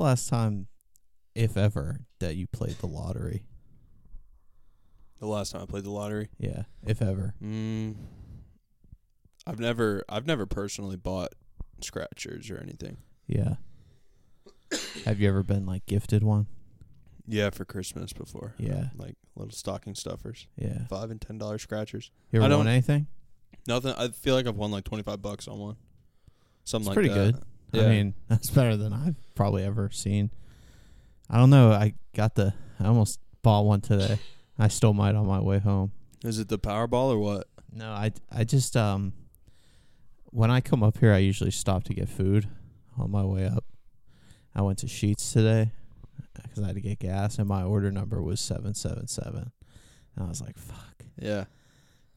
Last time, if ever, that you played the lottery? The last time I played the lottery. Yeah, if ever. Mm, I've never I've never personally bought scratchers or anything. Yeah. Have you ever been like gifted one? Yeah, for Christmas before. Yeah. Like little stocking stuffers. Yeah. Five and ten dollar scratchers. You I ever don't- won anything? Nothing I feel like I've won like twenty five bucks on one. Something It's like pretty that. good. Yeah. I mean, that's better than I've probably ever seen. I don't know. I got the. I almost bought one today. I stole mine on my way home. Is it the Powerball or what? No, I I just um. When I come up here, I usually stop to get food on my way up. I went to Sheetz today because I had to get gas, and my order number was seven seven seven, and I was like, "Fuck." Yeah.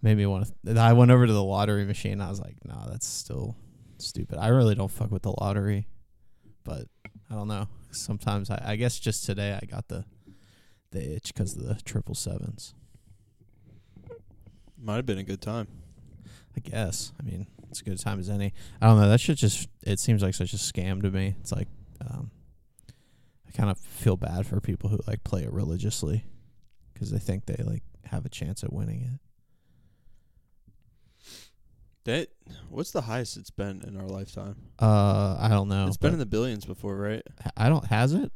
Made me want to. I went over to the lottery machine. I was like, "Nah, that's still stupid." I really don't fuck with the lottery, but I don't know. Sometimes I, I guess just today I got the the itch because of the triple sevens. Might have been a good time. I guess. I mean, it's a good time as any. I don't know. That shit just. It seems like such a scam to me. It's like, um, I kind of feel bad for people who like play it religiously because they think they like have a chance at winning it. That what's the highest it's been in our lifetime? Uh, I don't know. it's been in the billions before, right? I don't. Has it?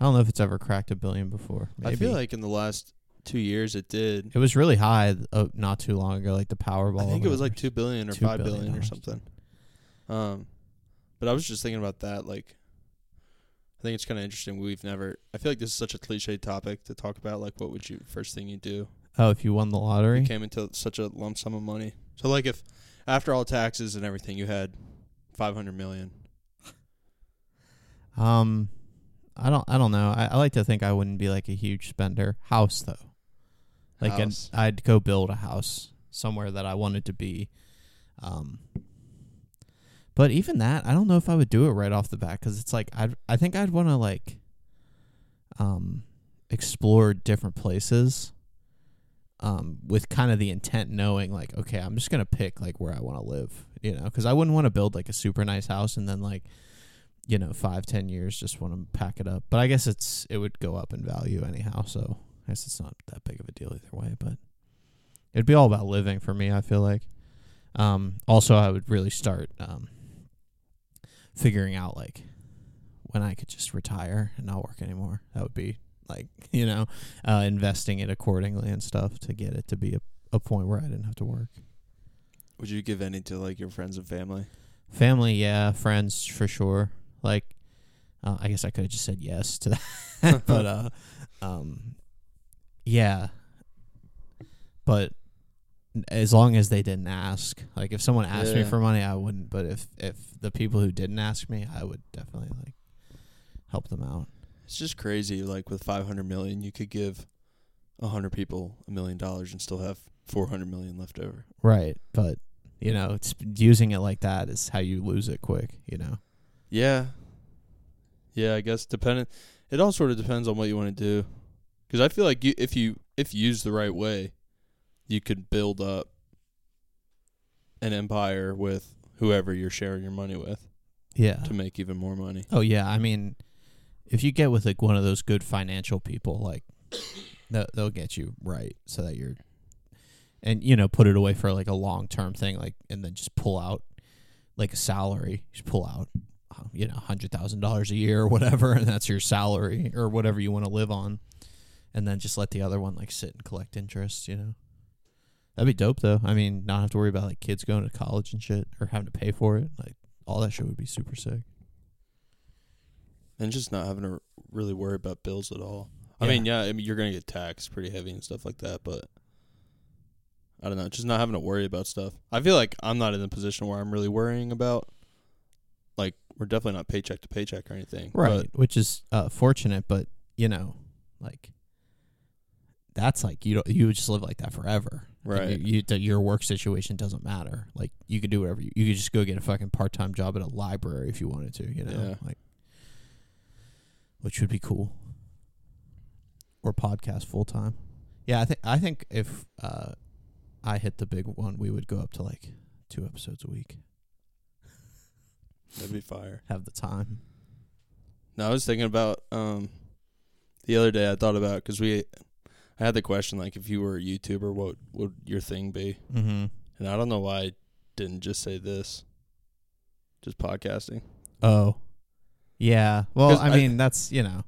I don't know if it's ever cracked a billion before. Maybe. I feel like in the last two years it did. it was really high uh, not too long ago, like the Powerball. I think it was like two billion or Two five billion billion or something. Um, but I was just thinking about that. Like, I think it's kind of interesting. We've never. I feel like this is such a cliche topic to talk about. Like, what would you first thing you do? Oh, if you won the You lottery, came into such a lump sum of money. So, like, if after all taxes and everything, you had five hundred million. um, I don't. I don't know. I, I like to think I wouldn't be like a huge spender. House though, like an, I'd go build a house somewhere that I wanted to be. Um, but even that, I don't know if I would do it right off the bat because it's like I. I think I'd want to like, um, explore different places. Um, with kind of the intent knowing like, okay, I'm just gonna pick like where I want to live, you know, because I wouldn't want to build like a super nice house and then like, you know, five ten years just want to pack it up. But I guess it's it would go up in value anyhow, so I guess it's not that big of a deal either way. But it'd be all about living for me. I feel like. Um, also, I would really start um, figuring out like when I could just retire and not work anymore. That would be like you know, uh, investing it accordingly and stuff to get it to be a, a point where I didn't have to work. Would you give any to like your friends and family? Family, yeah, friends for sure. Like, uh, I guess I could have just said yes to that, but uh, um, yeah. But as long as they didn't ask, like if someone asked me for money, I wouldn't. But if if the people who didn't ask me, I would definitely like help them out. It's just crazy. Like with five hundred million, you could give a hundred people a million dollars and still have four hundred million left over. Right, but you know, it's using it like that is how you lose it quick. You know. Yeah. Yeah, I guess depending. It all sort of depends on what you want to do. Because I feel like you, if you if used the right way, you could build up an empire with whoever you're sharing your money with Yeah. to make even more money. Oh yeah, I mean, if you get with like one of those good financial people, like they'll, they'll get you right, so that you're, and you know, put it away for like a long term thing, like, and then just pull out like a salary, just pull out, uh, you know, hundred thousand dollars a year or whatever, and that's your salary or whatever you want to live on, and then just let the other one like sit and collect interest, you know. That'd be dope though. I mean, not have to worry about like kids going to college and shit or having to pay for it. Like all that shit would be super sick. And just not having to really worry about bills at all. I Yeah. mean, yeah, I mean, you're going to get taxed pretty heavy and stuff like that, but I don't know. Just not having to worry about stuff. I feel like I'm not in the position where I'm really worrying about, like, we're definitely not paycheck to paycheck or anything. right which is uh fortunate but you know like that's like you don't you would just live like that forever Like, right. you, you your work situation doesn't matter like you could do whatever you, you could just go get a fucking part-time job at a library if you wanted to you know Yeah. like which would be cool or podcast full-time yeah i think i think if uh i hit the big one we would go up to like two episodes a week That'd be fire. have the time No, I was thinking about um the other day. I thought about because we, I had the question like, if you were a YouTuber, what would your thing be? Mm-hmm. And I don't know why I didn't just say this. Just podcasting. Oh, yeah. Well, 'Cause I I- mean, that's you know.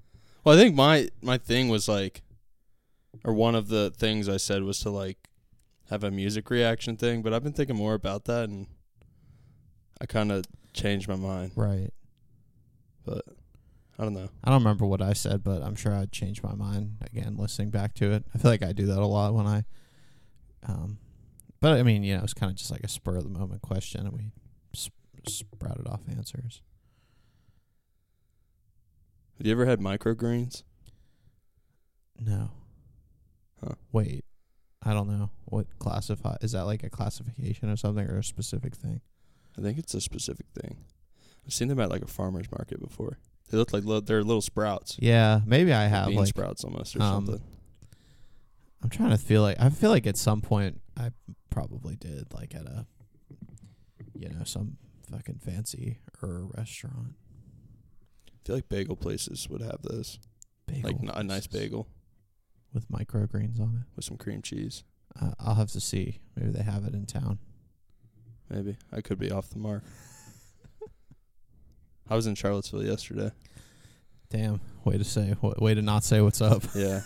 Well, I think my my thing was like, or one of the things I said was to like have a music reaction thing. But I've been thinking more about that, and I kind of changed my mind. Right. But I don't know. I don't remember what I said, but I'm sure I'd change my mind again listening back to it. I feel like I do that a lot when I um but I mean, you know, it's kind of just like a spur of the moment question and we sp- sprouted off answers. Have you ever had microgreens? No. Huh. Wait. I don't know. What classify is that like a classification or something or a specific thing? I think it's a specific thing. I've seen them at like a farmer's market before. They look like little, they're little sprouts. Yeah, maybe I have bean like sprouts almost or um, something. I'm trying to feel like I feel like at some point I probably did like at a you know some fucking fancy or restaurant. I feel like bagel places would have those. Bagel like n- a nice bagel with microgreens on it. with some cream cheese. Uh, I'll have to see. Maybe they have it in town. Maybe. I could be off the mark. I was in Charlottesville yesterday. Damn, way to say, wa- way to not say what's up. Yeah.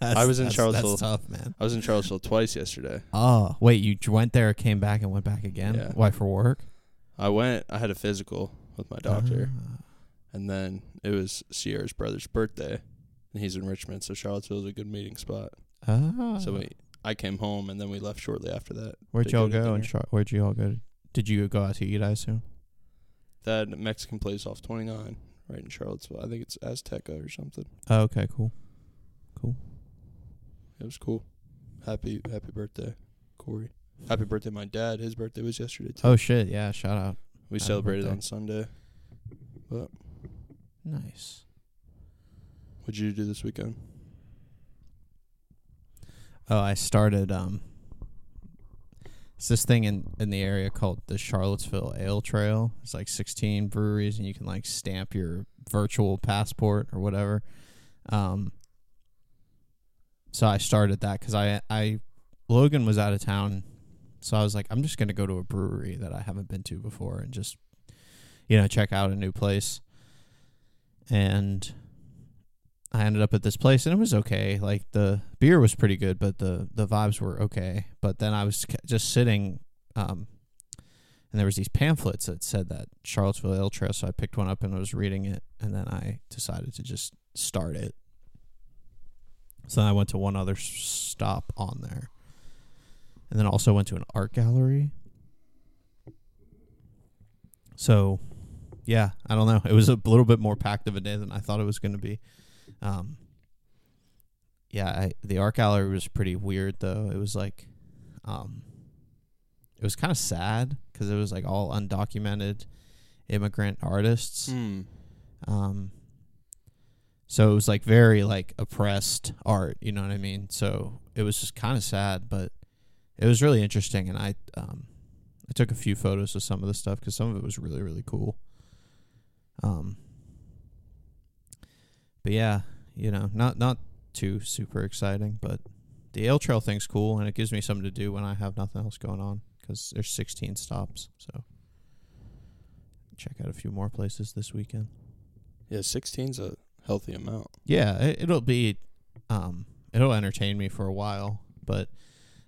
That's, I was in that's- Charlottesville. That's tough, man. I was in Charlottesville twice yesterday. Oh, wait, you j- went there, came back, and went back again? Yeah. Why for work? I went I had a physical with my doctor Ah. And then it was Sierra's brother's birthday and he's in Richmond, so Charlottesville's a good meeting spot. Ah. So we I came home and then we left shortly after that. Where'd y'all go? And. Char- where'd you all go? Did you go out to eat? I assume. That Mexican place off 29 right in Charlottesville. I think it's Azteca or something. Oh, okay, cool, cool. It was cool. Happy happy birthday, Corey. Happy birthday, my dad. His birthday was yesterday too. Oh shit! Yeah, shout out. we happy celebrated birthday. on Sunday. But Nice. what'd you do this weekend? Oh, I started um it's this thing in in the area called the Charlottesville Ale Trail. It's like 16 breweries and you can like stamp your virtual passport or whatever. Um so I started that cuz I I Logan was out of town. So I was like I'm just going to go to a brewery that I haven't been to before and just you know, check out a new place. And I ended up at this place and it was okay. Like the beer was pretty good, but the the vibes were okay. But then I was just sitting, um, and there was these pamphlets that said that Charlottesville Ale Trail. So I picked one up and was reading it, and then I decided to just start it. So then I went to one other stop on there, and then also went to an art gallery. So, yeah, I don't know. It was a little bit more packed of a day than I thought it was going to be. Um, yeah, I, the art gallery was pretty weird though. It was like, um, it was kind of sad because it was like all undocumented immigrant artists. Hmm. Um, so it was like very like oppressed art, you know what I mean? So it was just kind of sad, but it was really interesting, and I um, I took a few photos of some of the stuff because some of it was really really cool. Um, but yeah, you know, not not too super exciting, but the ale trail thing's cool, and it gives me something to do when I have nothing else going on because there's 16 stops, so check out a few more places this weekend. Yeah, 16's a healthy amount. Yeah, it, it'll be, um, it'll entertain me for a while, but,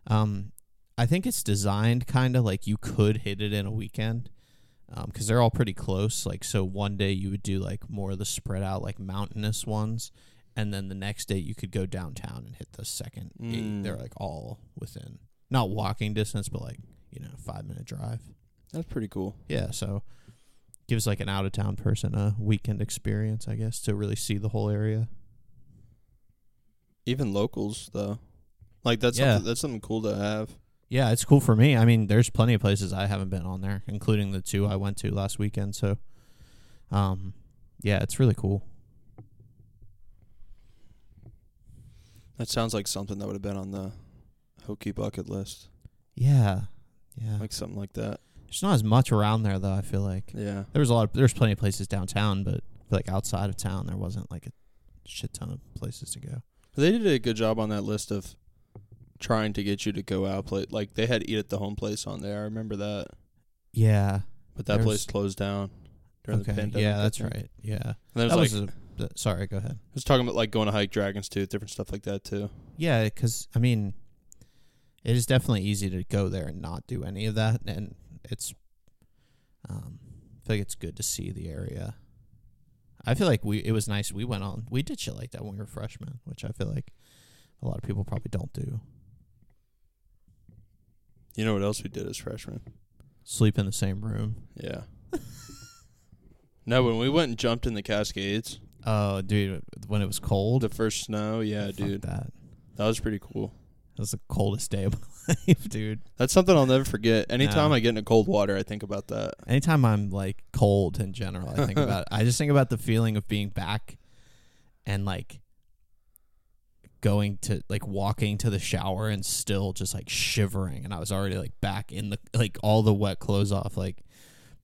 um, I think it's designed kind of like you could hit it in a weekend, um, because they're all pretty close. Like, so one day you would do like more of the spread out, like mountainous ones, and then the next day you could go downtown and hit the second. eight. Mm. They're like all within not walking distance, but like you know five minute drive. That's pretty cool. Yeah, so gives like an out of town person a weekend experience, I guess, to really see the whole area. Even locals though. Like that's Yeah. something, that's something cool to have. Yeah, it's cool for me. I mean, there's plenty of places I haven't been on there, including the two I went to last weekend. So, um, yeah, it's really cool. That sounds like something that would have been on the Hokie bucket list. Yeah, yeah. Like something like that. There's not as much around there though. I feel like Yeah. there was a lot. Of, there's plenty of places downtown, but like outside of town there wasn't like a shit ton of places to go. They did a good job on that list of trying to get you to go out play. Like they had eat at the home place on there. I remember that, Yeah. but that place closed down during the Okay. pandemic. Yeah, that's right. Yeah. And That was was like a, sorry, go ahead. I was talking about like going to hike Dragons Tooth, different stuff like that too. Yeah, because I mean, it is definitely easy to go there and not do any of that, and it's, um, I feel like it's good to see the area. I feel like we it was nice. We went on, we did shit like that when we were freshmen, which I feel like a lot of people probably don't do. You know what else we did as freshmen? Sleep in the same room. Yeah. no, when we went and jumped in the Cascades, Oh, dude, when it was cold. the first snow, yeah, fuck dude, that. that was pretty cool. That was the coldest day of my life, dude. That's something I'll never forget. Anytime No. I get into cold water, I think about that. Anytime I'm like cold in general, I think about I just think about the feeling of being back and like going to like walking to the shower and still just like shivering and I was already like back in the like all the wet clothes off like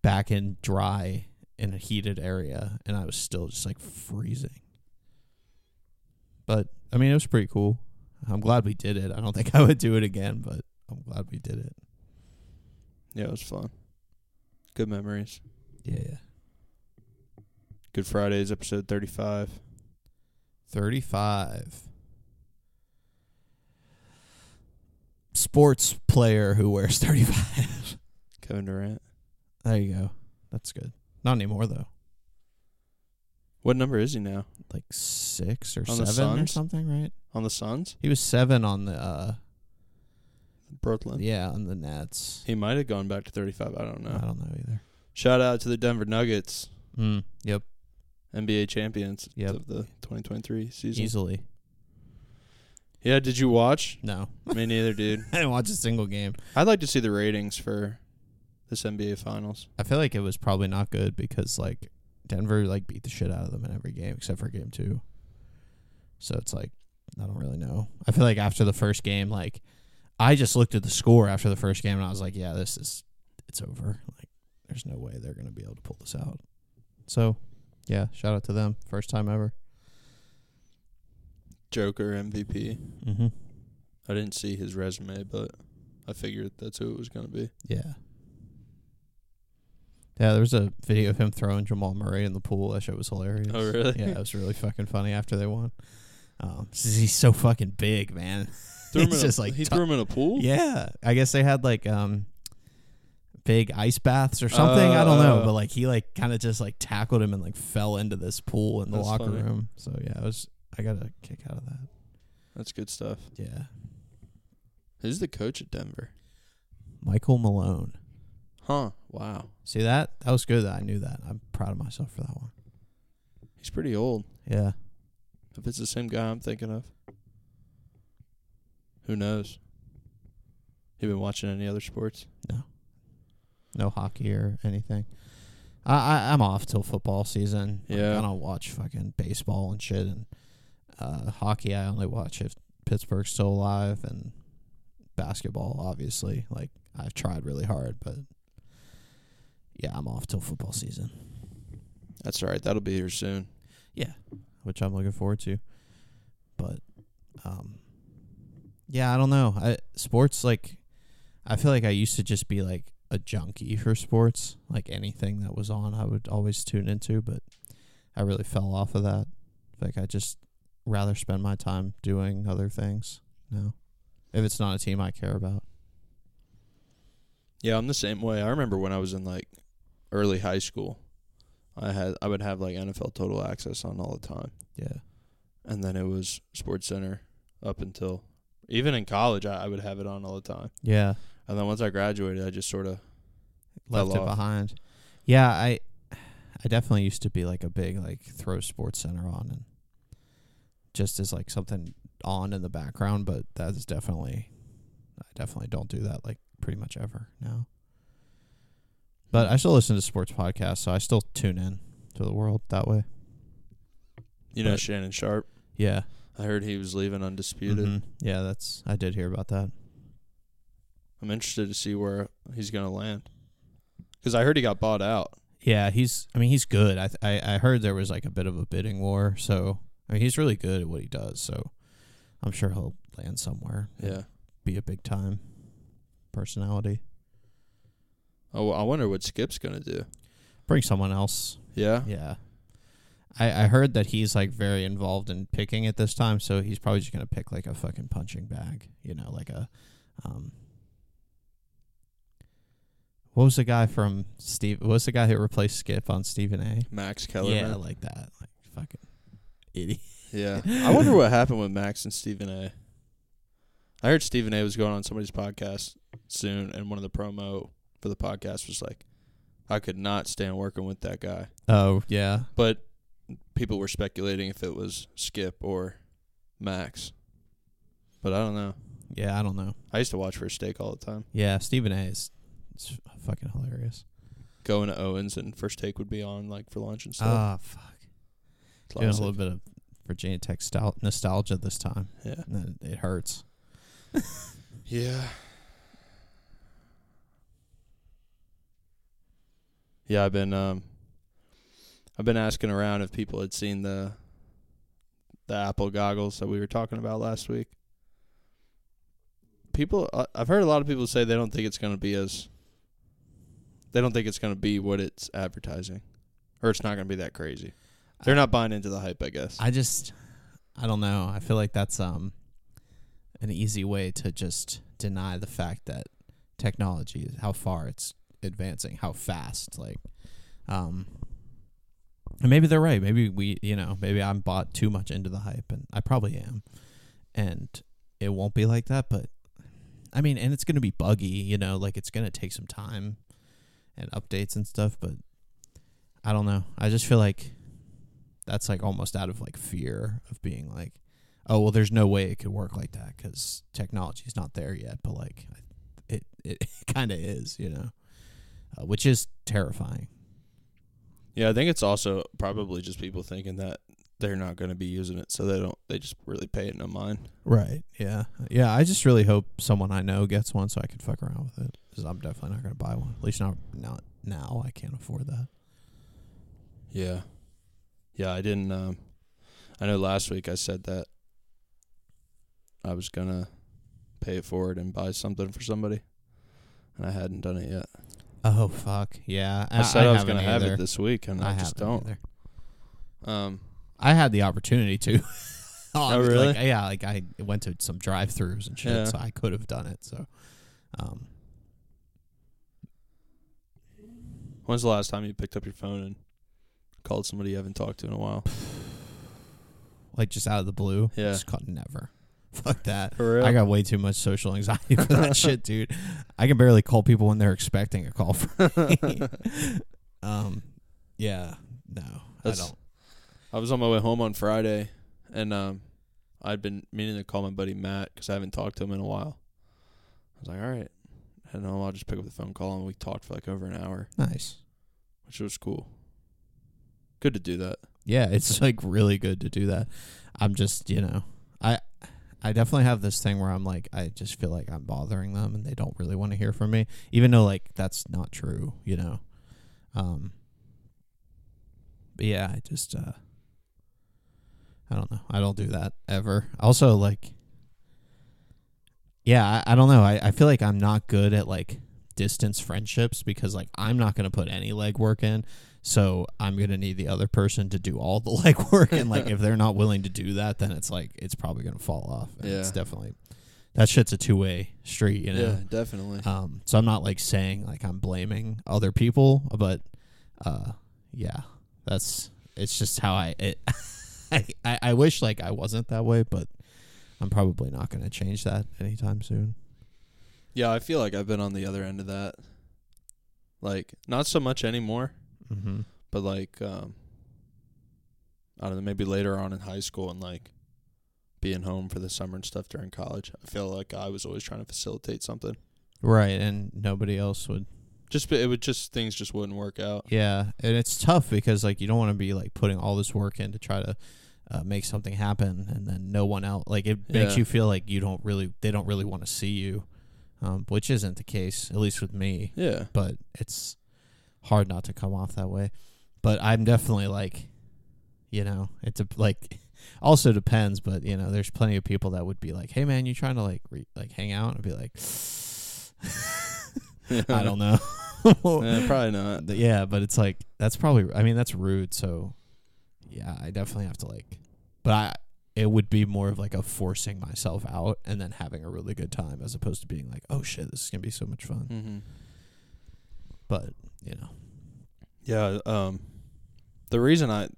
back in dry in a heated area and I was still just like freezing. But I mean it was pretty cool. I'm glad we did it. I don't think I would do it again, but I'm glad we did it. Yeah, it was fun. Good memories. Yeah, yeah. Good Fridays, episode 35. 35. Sports player who wears 35. Kevin Durant. there you go. That's good. Not anymore, though. What number is he now? Like six or On the seven or Suns? something, right? On the Suns? He was seven on the, uh, Brooklyn. yeah, on the Nets. He might have gone back to 35. I don't know. I don't know either. Shout out to the Denver Nuggets, Mm, yep, NBA champions Yep. of the 2023 season. easily. Yeah, did you watch? No. Me neither, dude. I didn't watch a single game. I'd like to see the ratings for this NBA Finals. I feel like it was probably not good because like Denver like beat the shit out of them in every game except for game two. So it's like I don't really know. I feel like after the first game, like I just looked at the score after the first game and I was like, yeah, this is it's over. Like there's no way they're gonna be able to pull this out. So yeah, shout out to them. First time ever. Joker MVP. Mm-hmm. I didn't see his resume, but I figured that's who it was going to be. Yeah. Yeah, there was a video of him throwing Jamal Murray in the pool. That shit was hilarious. Oh, really? Yeah, it was really fucking funny after they won. Um, he's so fucking big, man. Threw He's in a- like he tu- threw him in a pool. Yeah, I guess they had like um big ice baths or something. I don't know, Uh. but like he like kind of just like tackled him and like fell into this pool in the locker funny. room. So yeah, it was. I got a kick out of that. That's good stuff. Yeah, Who's the coach at Denver? Michael Malone. Huh. Wow. See that? That was good. That I knew that. I'm proud of myself for that one. He's pretty old. Yeah. If it's the same guy I'm thinking of. Who knows? You been watching any other sports? No No hockey or anything. I, I I'm off till football season. Like, Yeah. I don't watch fucking baseball and shit and uh, hockey. I only watch if Pittsburgh's still alive and basketball. Obviously, like I've tried really hard, but yeah, I'm off till football season, That's all right. That'll be here soon. Yeah, which I'm looking forward to. But um, yeah, I don't know. I sports like I feel like I used to just be like a junkie for sports. Like anything that was on, I would always tune into. But I really fell off of that. Like I just rather spend my time doing other things now. If it's not a team I care about. Yeah, I'm the same way. I remember when I was in like early high school, I had I would have like NFL Total Access on all the time, Yeah. and then it was Sports Center up until even in college I, I would have it on all the time. Yeah. And then once I graduated, I just sort of Left it off. behind. Yeah, I I definitely used to be like a big like throw sports center on and just as like something on in the background, but that is definitely I definitely don't do that like pretty much ever now. But I still listen to sports podcasts, so I still tune in to the world that way. you know But- Shannon Sharpe. Yeah. I heard he was leaving undisputed. Mhm. Yeah, that's I did hear about that. I'm interested to see where he's gonna land because I heard he got bought out. Yeah, he's. I mean, he's good. I, th- I I heard there was like a bit of a bidding war, so I mean, he's really good at what he does. So I'm sure he'll land somewhere. Yeah. be a big time personality. Oh, I wonder what Skip's gonna do. Bring someone else. Yeah. Yeah. I I heard that he's like very involved in picking it this time, so he's probably just gonna pick like a fucking punching bag. You know, like a um. What was the guy from Steve? What was the guy who replaced Skip on Stephen A? Max Kellerman. Yeah, like that. Like fucking idiot. Yeah. I wonder what happened with Max and Stephen A. I heard Stephen A was going on somebody's podcast soon, and one of the promo for the podcast was like, I could not stand working with that guy. Oh yeah, But people were speculating if it was Skip or Max. But I don't know. yeah. I don't know. I used to watch First Take all the time. Yeah, Stephen A. is it's fucking hilarious. Going to Owens and First Take would be on like for lunch and stuff. Ah, fuck. Doing a little bit of Virginia Tech stal- nostalgia this time. Yeah. And It hurts. Yeah. Yeah, I've been um I've been asking around if people had seen the the Apple goggles that we were talking about last week. People I- I've heard a lot of people say they don't think it's going to be as they don't think it's going to be what it's advertising or it's not going to be that crazy. They're not buying into the hype, I guess. I just, I don't know. I feel like that's um, an easy way to just deny the fact that technology is how far it's advancing, how fast. Like, um, and maybe they're right. Maybe we, you know, maybe I'm bought too much into the hype, and I probably am. And it won't be like that, but I mean, and it's gonna be buggy. You know, like it's gonna take some time and updates and stuff. But I don't know. I just feel like that's like almost out of like fear of being like, oh well, there's no way it could work like that because technology's not there yet. But like, it it kind of is, you know, uh, which is terrifying. Yeah, I think it's also probably just people thinking that they're not going to be using it, so they don't. They just really pay it no mind. Right. Yeah. Yeah. I just really hope someone I know gets one so I can fuck around with it because I'm definitely not going to buy one. At least not not now. I can't afford that. Yeah, yeah. I didn't. Um, I know last week I said that I was gonna pay it forward and buy something for somebody, and I hadn't done it yet. Oh fuck. Yeah. I, said I, was gonna have it this week, and I, I just don't. either. Um, I had the opportunity to. Oh, Like, really? yeah, like I went to some drive-throughs and shit, Yeah. so I could have done it. So, um, when's the last time you picked up your phone and called somebody you haven't talked to in a while? like just out of the blue, Yeah. just caught never. Fuck that. For real? I got way too much social anxiety for that shit, dude. I can barely call people when they're expecting a call from me. um, yeah, no, That's- I don't. I was on my way home on Friday, and um, I'd been meaning to call my buddy Matt because I haven't talked to him in a while. I was like, all right, heading home. I'll just pick up the phone call, and we talked for like over an hour, Nice. which was cool. Good to do that. Yeah, it's like really good to do that. I'm just, you know, I I definitely have this thing where I'm like I just feel like I'm bothering them and they don't really want to hear from me even though like that's not true, you know. Um But yeah, I just uh I don't know. I don't do that ever. Also like Yeah, I, I don't know. I, I feel like I'm not good at like distance friendships because like I'm not gonna put any legwork in. So I'm gonna need the other person to do all the legwork, and like if they're not willing to do that, then it's like it's probably gonna fall off. And it's definitely that shit's a two way street, you know. Yeah, definitely. Um, so I'm not like saying like I'm blaming other people, but uh, yeah, that's it's just how I it. I, I I wish like I wasn't that way, but I'm probably not gonna change that anytime soon. yeah, I feel like I've been on the other end of that. Like, not so much anymore, Mm-hmm. but like, um, I don't know, maybe later on in high school and like being home for the summer and stuff during college. I feel like I was always trying to facilitate something. Right, and nobody else would. Just it would just things just wouldn't work out. Yeah, and it's tough because like you don't want to be like putting all this work in to try to uh, make something happen, and then no one else like it makes Yeah. you feel like you don't really they don't really want to see you, um, which isn't the case at least with me. Yeah. But it's hard not to come off that way. But I'm definitely like, you know, it's a, like also depends. But you know, there's plenty of people that would be like, "Hey, man, you trying to like re- like hang out?" And be like, I don't know. Eh, probably not. yeah, but it's like that's probably. I mean, that's rude. So yeah, I definitely have to like. But I, it would be more of like a forcing myself out and then having a really good time as opposed to being like, oh shit, this is gonna be so much fun. Mm-hmm. But you know, Yeah. Um, the reason I,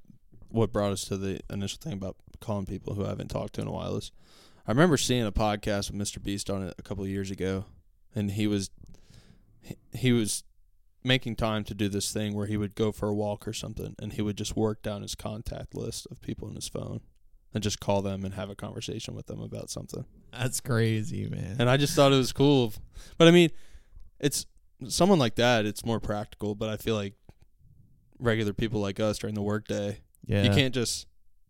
what brought us to the initial thing about calling people who I haven't talked to in a while is, I remember seeing a podcast with Mr. Beast on it a couple of years ago, and he was, he, he was making time to do this thing where he would go for a walk or something, and he would just work down his contact list of people in his phone, and just call them and have a conversation with them about something. that's crazy, man. And I just thought it was cool. But I mean, it's someone like that, it's more practical, but I feel like regular people like us during the workday, yeah, you can't just,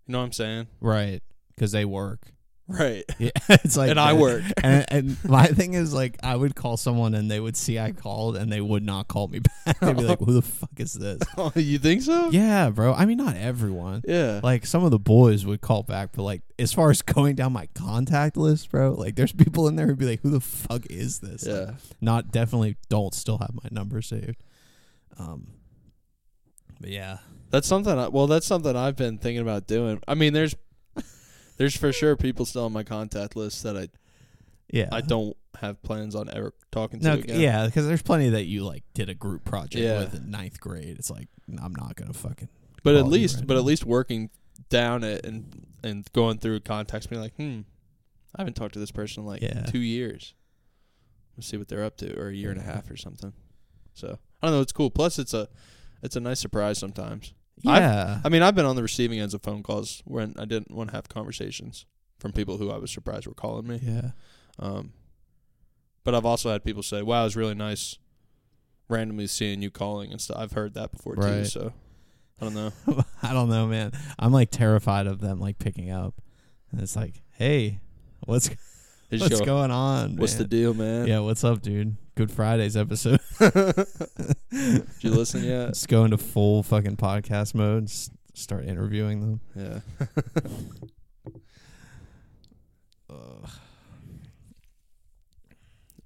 you know what I'm saying? right because they work. Right. Yeah, it's like and I work. and, and my thing is like I would call someone and they would see I called and they would not call me back. They'd be like, "Who the fuck is this?" oh, you think so? yeah, bro. I mean, not everyone. Yeah. Like some of the boys would call back, but like as far as going down my contact list, bro, like there's people in there who'd be like, "Who the fuck is this?" Like, yeah. not definitely don't still have my number saved. Um, but yeah, That's something. I, well, that's something I've been thinking about doing. I mean, there's, there's for sure people still on my contact list that I, yeah. I don't have plans on ever talking to No, again. yeah, because there's plenty that you like did a group project Yeah. with in ninth grade. It's like I'm not gonna fucking. But at least, right but now. at least working down it and and going through contacts, being like, hmm, I haven't talked to this person in like Yeah. two years. Let's see what they're up to, or a year and a half or something. So I don't know. It's cool. Plus, it's a it's a nice surprise sometimes. I've- Yeah, I mean, I've been on the receiving ends of phone calls when I didn't want to have conversations from people who I was surprised were calling me. yeah, Um, but I've also had people say, "Wow, it was really nice." Randomly seeing you calling and stuff. I've heard that before too. So I don't know. I don't know, man. I'm like terrified of them like picking up, and it's like, hey, what's What's go, going on? What's the deal, man? Yeah, what's up, dude? Good Friday's episode. Did you listen yet? Just go into full fucking podcast mode. And s- start interviewing them. Yeah. Ugh.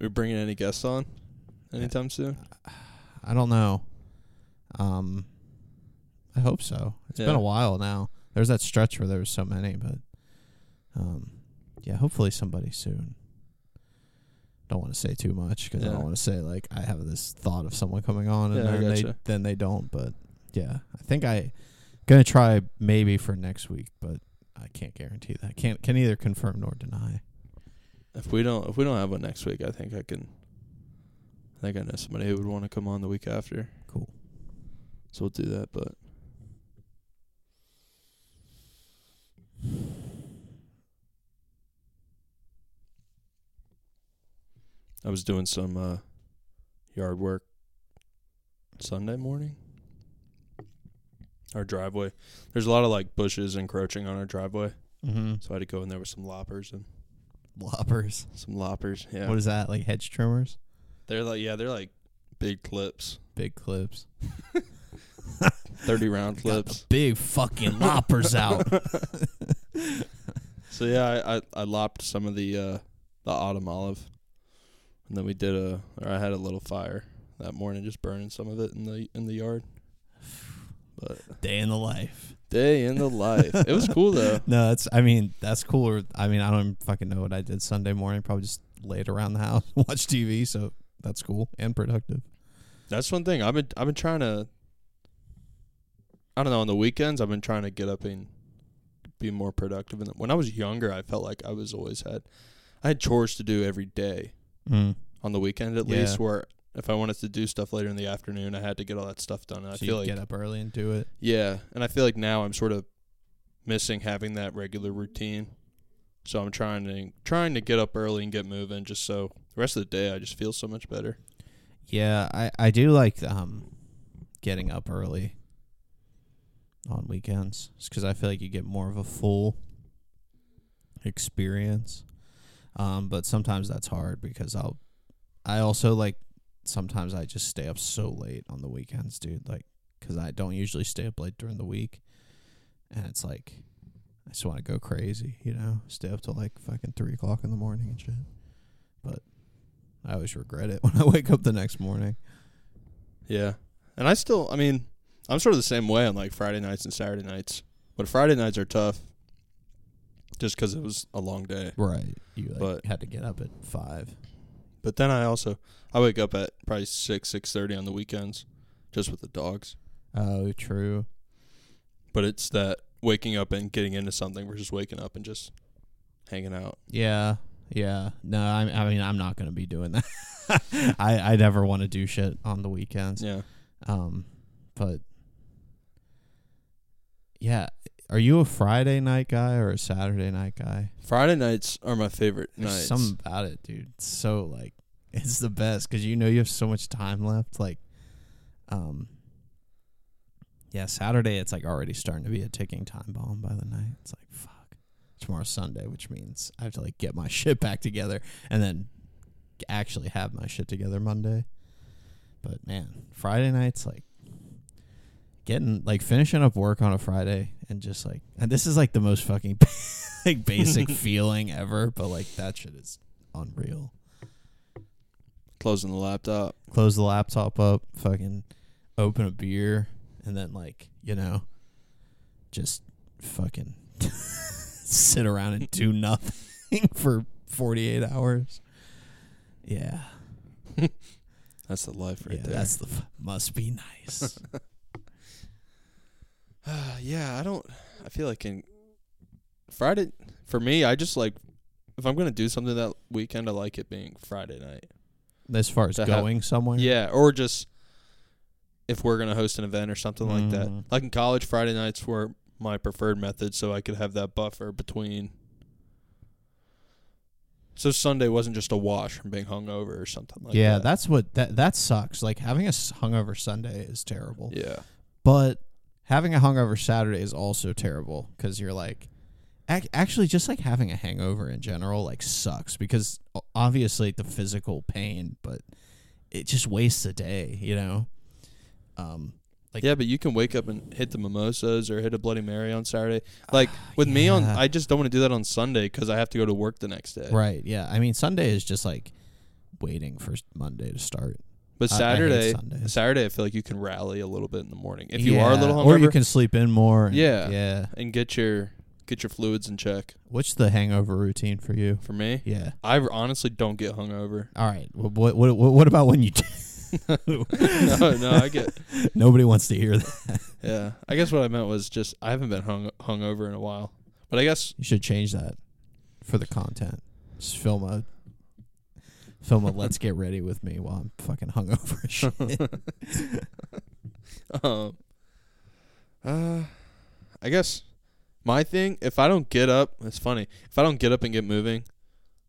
Are we bringing any guests on anytime soon? I don't know. Um, I hope so. It's been a while now. There's that stretch where there was so many, but um, yeah, hopefully somebody soon. Don't want to say too much because I Yeah. don't want to say like I have this thought of someone coming on and Yeah, I then they gotcha. then they don't. But yeah, I think I gonna try maybe for next week, but I can't guarantee that. Can't can either confirm nor deny. If we don't, if we don't have one next week, I think I can. I think I know somebody who would want to come on the week after. Cool. So we'll do that. But I was doing some uh, yard work Sunday morning. Our driveway. There's a lot of like bushes encroaching on our driveway, Mm-hmm. so I had to go in there with some loppers and Loppers. some loppers. Yeah, What is that? Like hedge trimmers? they're like yeah, they're like big clips, Big clips. thirty round clips. big fucking loppers out. So yeah, I, I I lopped some of the uh the autumn olive, and then we did a or I had a little fire that morning, just burning some of it in the in the yard. But Day in the life. day in the life, it was cool though. No, that's. I mean, that's cooler. I mean, I don't fucking know what I did Sunday morning. Probably just laid around the house, watch TV. So that's cool and productive. That's one thing I've been I've been trying to. I don't know. On the weekends, I've been trying to get up and be more productive. And when I was younger, I felt like I was always had, I had chores to do every day Mm. on the weekend at Yeah. least. Where if I wanted to do stuff later in the afternoon, I had to get all that stuff done. And I feel you like get up early and do it. yeah, and I feel like now I'm sort of missing having that regular routine. So I'm trying to trying to get up early and get moving, just so the rest of the day I just feel so much better. Yeah, I I do like um getting up early on weekends because I feel like you get more of a full experience. Um, but sometimes that's hard because I'll I also like sometimes I just stay up so late on the weekends, dude. Like, cause I don't usually stay up late during the week, and it's like I just want to go crazy, you know, stay up till like fucking three o'clock in the morning and shit. But I always regret it when I wake up the next morning. Yeah. And I still, I mean, I'm sort of the same way on like Friday nights and Saturday nights. But Friday nights are tough just because it was a long day. Right. You like But- had to get up at five. But then I also, I wake up at probably 6, 6.30 on the weekends just with the dogs. Oh, true. But it's that waking up and getting into something versus waking up and just hanging out. Yeah. Yeah. No, I, I mean, I'm not gonna be doing that. I I never want to do shit on the weekends. Yeah. Um, but yeah, are you a Friday night guy or a Saturday night guy? Friday nights are my favorite There's nights. something about it, dude. It's so like it's the best because you know you have so much time left. Like, um, yeah, Saturday it's like already starting to be a ticking time bomb by the night. It's like fuck. Tomorrow's Sunday, which means I have to like get my shit back together and then actually have my shit together Monday. But man, Friday nights like getting like finishing up work on a Friday and just like and this is like the most fucking like basic feeling ever, but like that shit is unreal. Closing the laptop. Close the laptop up, fucking open a beer, and then like, you know, just fucking sit around and do nothing for 48 hours. Yeah. That's the life right yeah, there. that's the f- must be nice. yeah, I don't. I feel like in Friday for me, I just like if I'm gonna do something that weekend, I like it being Friday night. as far as To have- going somewhere. Yeah, or just if we're gonna host an event or something like Mhm. that. Like in college, Friday nights were my preferred method, so I could have that buffer between. So Sunday wasn't just a wash from being hungover or something like yeah, that. Yeah, that's what that that sucks. Like having a hungover Sunday is terrible. yeah, But having a hungover Saturday is also terrible because you're like, ac- actually, just like having a hangover in general, like sucks because obviously the physical pain, but it just wastes a day, you know. Um, like yeah, but you can wake up and hit the mimosas or hit a Bloody Mary on Saturday. Like with me on. I just don't want to do that on Sunday because I have to go to work the next day. right, yeah. I mean, Sunday is just like waiting for Monday to start. But I- I hate Saturday, Sundays. Saturday, I feel like you can rally a little bit in the morning if you are a little hungover, or you can sleep in more. and- Yeah. yeah. and get your get your fluids in check. What's the hangover routine for you? For me, Yeah. I honestly don't get hungover. All right. What what what, what about when you? do? no, no, I get. Nobody wants to hear that. Yeah, I guess what I meant was just I haven't been hung hungover in a while, but I guess You should change that for the content. Just film a film a let's get ready with me while I'm fucking hungover as shit. um, uh, I guess my thing if I don't get up, it's funny. If I don't get up and get moving,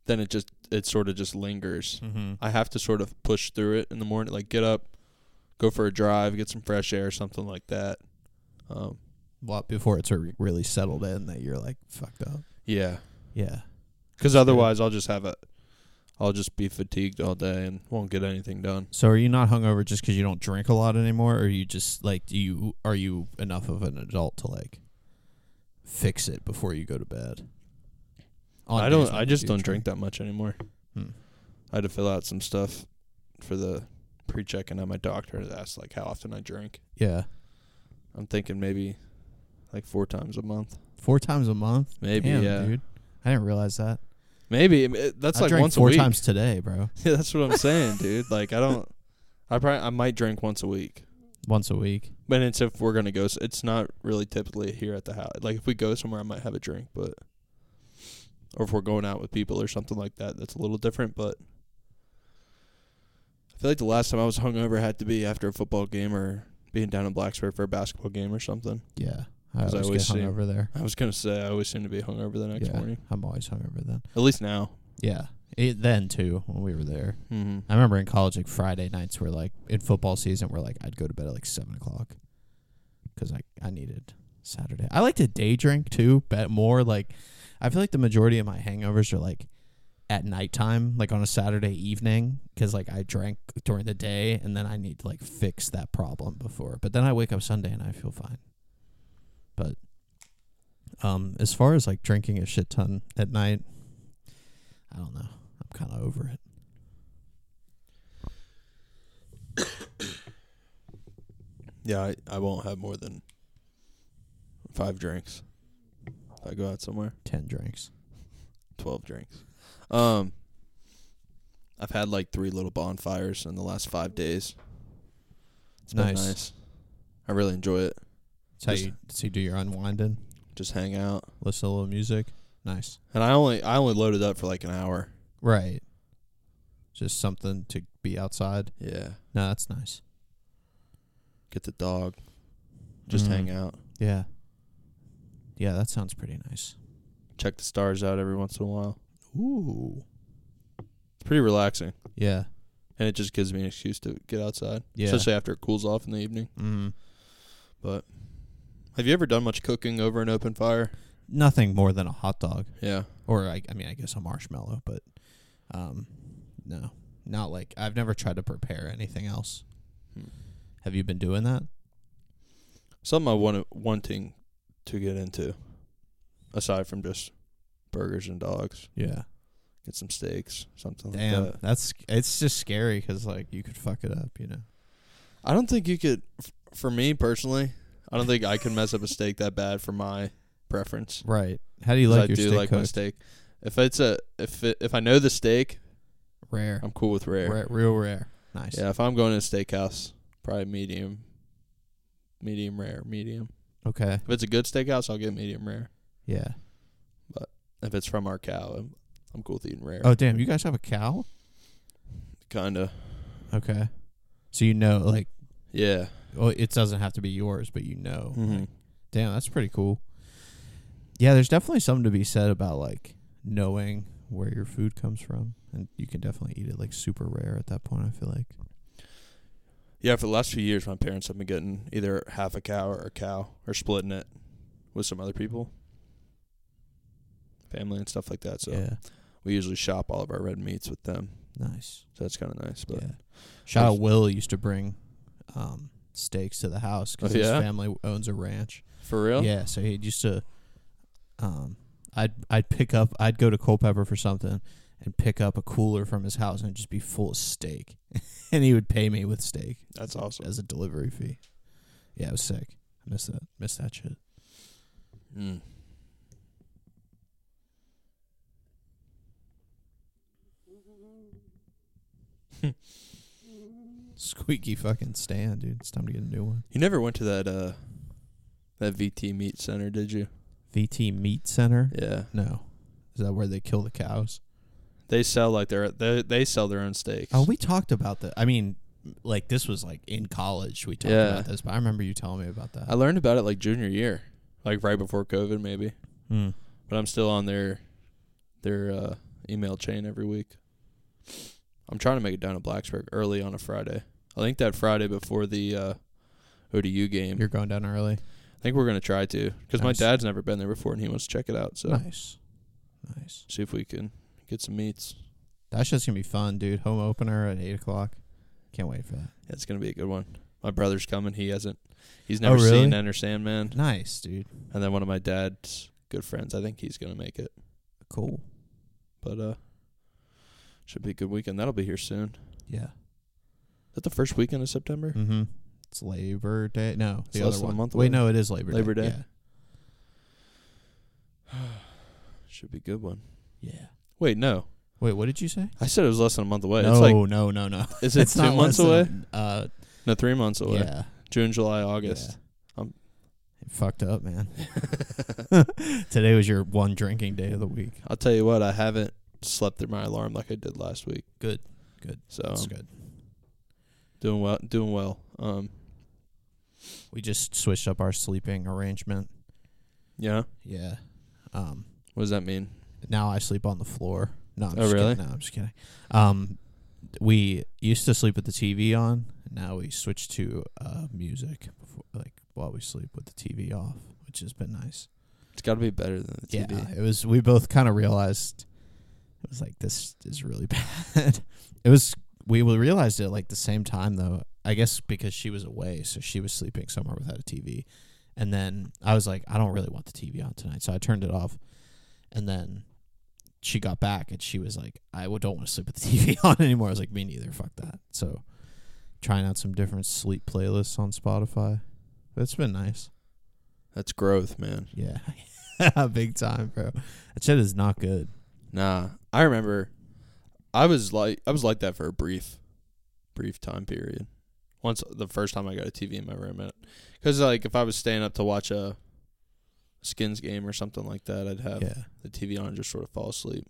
then it just it sort of just lingers. mm-hmm. I have to sort of push through it in the morning, like get up, go for a drive, get some fresh air, something like that. Um, Well, before it's re- really settled in that you're like fucked up. yeah, Yeah. because otherwise I'll just have a, I'll just be fatigued all day and won't get anything done. So are you not hungover just because you don't drink a lot anymore, or you just like do you are you enough of an adult to like fix it before you go to bed? On I don't. I just do don't drink that much anymore. Hmm. I had to fill out some stuff for the pre-check, and at my doctor asked like how often I drink. Yeah, I'm thinking maybe like four times a month. four times a month. Maybe, Damn, yeah. dude. I didn't realize that. Maybe eh, that's I like once four a week. times today, bro. yeah, that's what I'm saying, dude. Like I don't. I probably I might drink once a week. Once a week. But it's if we're gonna go. It's not really typically here at the house. Like if we go somewhere, I might have a drink, but or if we're going out with people or something like that, that's a little different. But I feel like the last time I was hungover had to be after a football game or being down in Blacksburg for a basketball game or something. Yeah, I 'Cause I always, always get see- hungover there. I was gonna say I always seem to be hungover the next yeah, morning. I'm always hungover then. At least now. Yeah, it, then too when we were there. Mm-hmm. I remember in college, like Friday nights were like in football season, where like I'd go to bed at like seven o'clock because I I needed Saturday. I like to day drink too, bet more. Like I feel like the majority of my hangovers are like at nighttime, like on a Saturday evening, because like I drank during the day, and then I need to like fix that problem before. But then I wake up Sunday and I feel fine. But um, as far as like drinking a shit ton at night, I don't know. I'm kind of over it. Yeah, I, I won't have more than five drinks. If I go out somewhere, Ten drinks. twelve drinks. Um, I've had like three little bonfires in the last five days. It's Nice. nice. I really enjoy it. That's how you, that's how you do your unwinding. Just hang out, Listen to a little music. Nice. and I only I only loaded up for like an hour. Right. Just something to be outside. Yeah, No, that's nice. get the dog, just Mm. hang out, Yeah. Yeah, that sounds pretty nice. check the stars out every once in a while. Ooh. It's pretty relaxing, Yeah. and it just gives me an excuse to get outside, Yeah. especially after it cools off in the evening. Mm. Hmm. But have you ever done much cooking over an open fire? Nothing more than a hot dog, Yeah. or I, I mean, I guess a marshmallow, but um, no, not like I've never tried to prepare anything else. Hmm. Have you been doing that? Something I want wanting to get into, aside from just burgers and dogs. Yeah. Get some steaks, something Damn, like that. that's it's just scary because like you could fuck it up, you know. I don't think you could. f- For me personally, I don't think I can mess up a steak that bad for my preference. Right. How do you 'Cause like I your do steak like my cooked? steak. If it's a if it, if I know the steak, Rare. I'm cool with rare. Rare. Real rare. Nice. Yeah, if I'm going to a steakhouse, probably medium, medium rare, medium. Okay. If it's a good steakhouse, I'll get medium rare. Yeah. But if it's from our cow, I'm, I'm cool with eating rare. Oh damn, you guys have a cow? Kinda. Okay. So you know like Yeah. well it doesn't have to be yours, but you know. Mhm. like, damn, that's pretty cool. Yeah, there's definitely something to be said about like knowing where your food comes from and you can definitely eat it like super rare at that point, I feel like. Yeah, for the last few years, my parents have been getting either half a cow or a cow, or splitting it with some other people, family and stuff like that. So yeah. we usually shop all of our red meats with them. Nice. So that's kind of nice. But yeah. Shout out Will used to bring um steaks to the house cuz Oh, his yeah? family owns a ranch. for real, Yeah, so he used to um I'd I'd pick up I'd go to Culpeper for something and pick up a cooler from his house and it'd just be full of steak. and he would pay me with steak that's awesome. as a delivery fee. Yeah, it was sick. I miss that miss that shit. Mm. Squeaky fucking stand, dude. It's time to get a new one. You never went to that uh that VT meat center, did you? VT Meat Center? Yeah, No. Is that where they kill the cows? they sell like their they they sell their own steaks. Oh, we talked about that. I mean, like this was like in college we talked Yeah. about this, but I remember you telling me about that. I learned about it like junior year, like right before COVID, maybe. Hmm. But I'm still on their their uh, email chain every week. I'm trying to make it down to Blacksburg early on a Friday. I think that Friday before the uh, ODU game. You're going down early. I think we're gonna try to because my dad's never been there before and he wants to check it out. So Nice. Nice. see if we can get some meats. That shit's gonna be fun, dude. Home opener at eight o'clock. Can't wait for that. Yeah, it's gonna be a good one. My brother's coming. He hasn't. He's Oh, never really? seen Enter Sandman. Nice, dude. And then one of my dad's good friends. I think he's gonna make it. Cool. But uh, should be a good weekend. That'll be here soon. Yeah. Is that the first weekend of September? Mm-hmm. It's Labor Day. No, It's the other one. Wait, away. no, it is Labor Day. Labor Day. Yeah. Should be a good one. Yeah. Wait, no. Wait, what did you say? I said it was less than a month away. no, It's like no, no, no. is it it's two months away? than- uh, No, three months away. yeah. June, July, August. I'm- It fucked up, man. Today was your one drinking day of the week. I'll tell you what, I haven't slept through my alarm like I did last week. Good. Good. So That's I'm good. Doing well. Doing well. Um, We just switched up our sleeping arrangement. yeah. Yeah. Um. What does that mean? now I sleep on the floor. No, I'm Oh, just really? kidding. No, I'm just kidding. Um, we used to sleep with the TV on. Now we switched to uh music before, like while we sleep with the TV off, which has been nice. It's got to be better than the TV. Yeah, it was. We both kind of realized It was like this is really bad. it was we realized it like the same time though. I guess because she was away, so she was sleeping somewhere without a TV. And then I was like, I don't really want the TV on tonight, so I turned it off. And then she got back and she was like, I don't want to sleep with the TV on anymore. I was like, me neither. Fuck that. So trying out some different sleep playlists on Spotify. That's been nice. That's growth, man. Yeah. Big time, bro. That shit is not good. Nah, I remember. I was like, I was like that for a brief, brief time period. Once the first time I got a TV in my room, because like if I was staying up to watch a Skins game or something like that, I'd have Yeah. the TV on and just sort of fall asleep.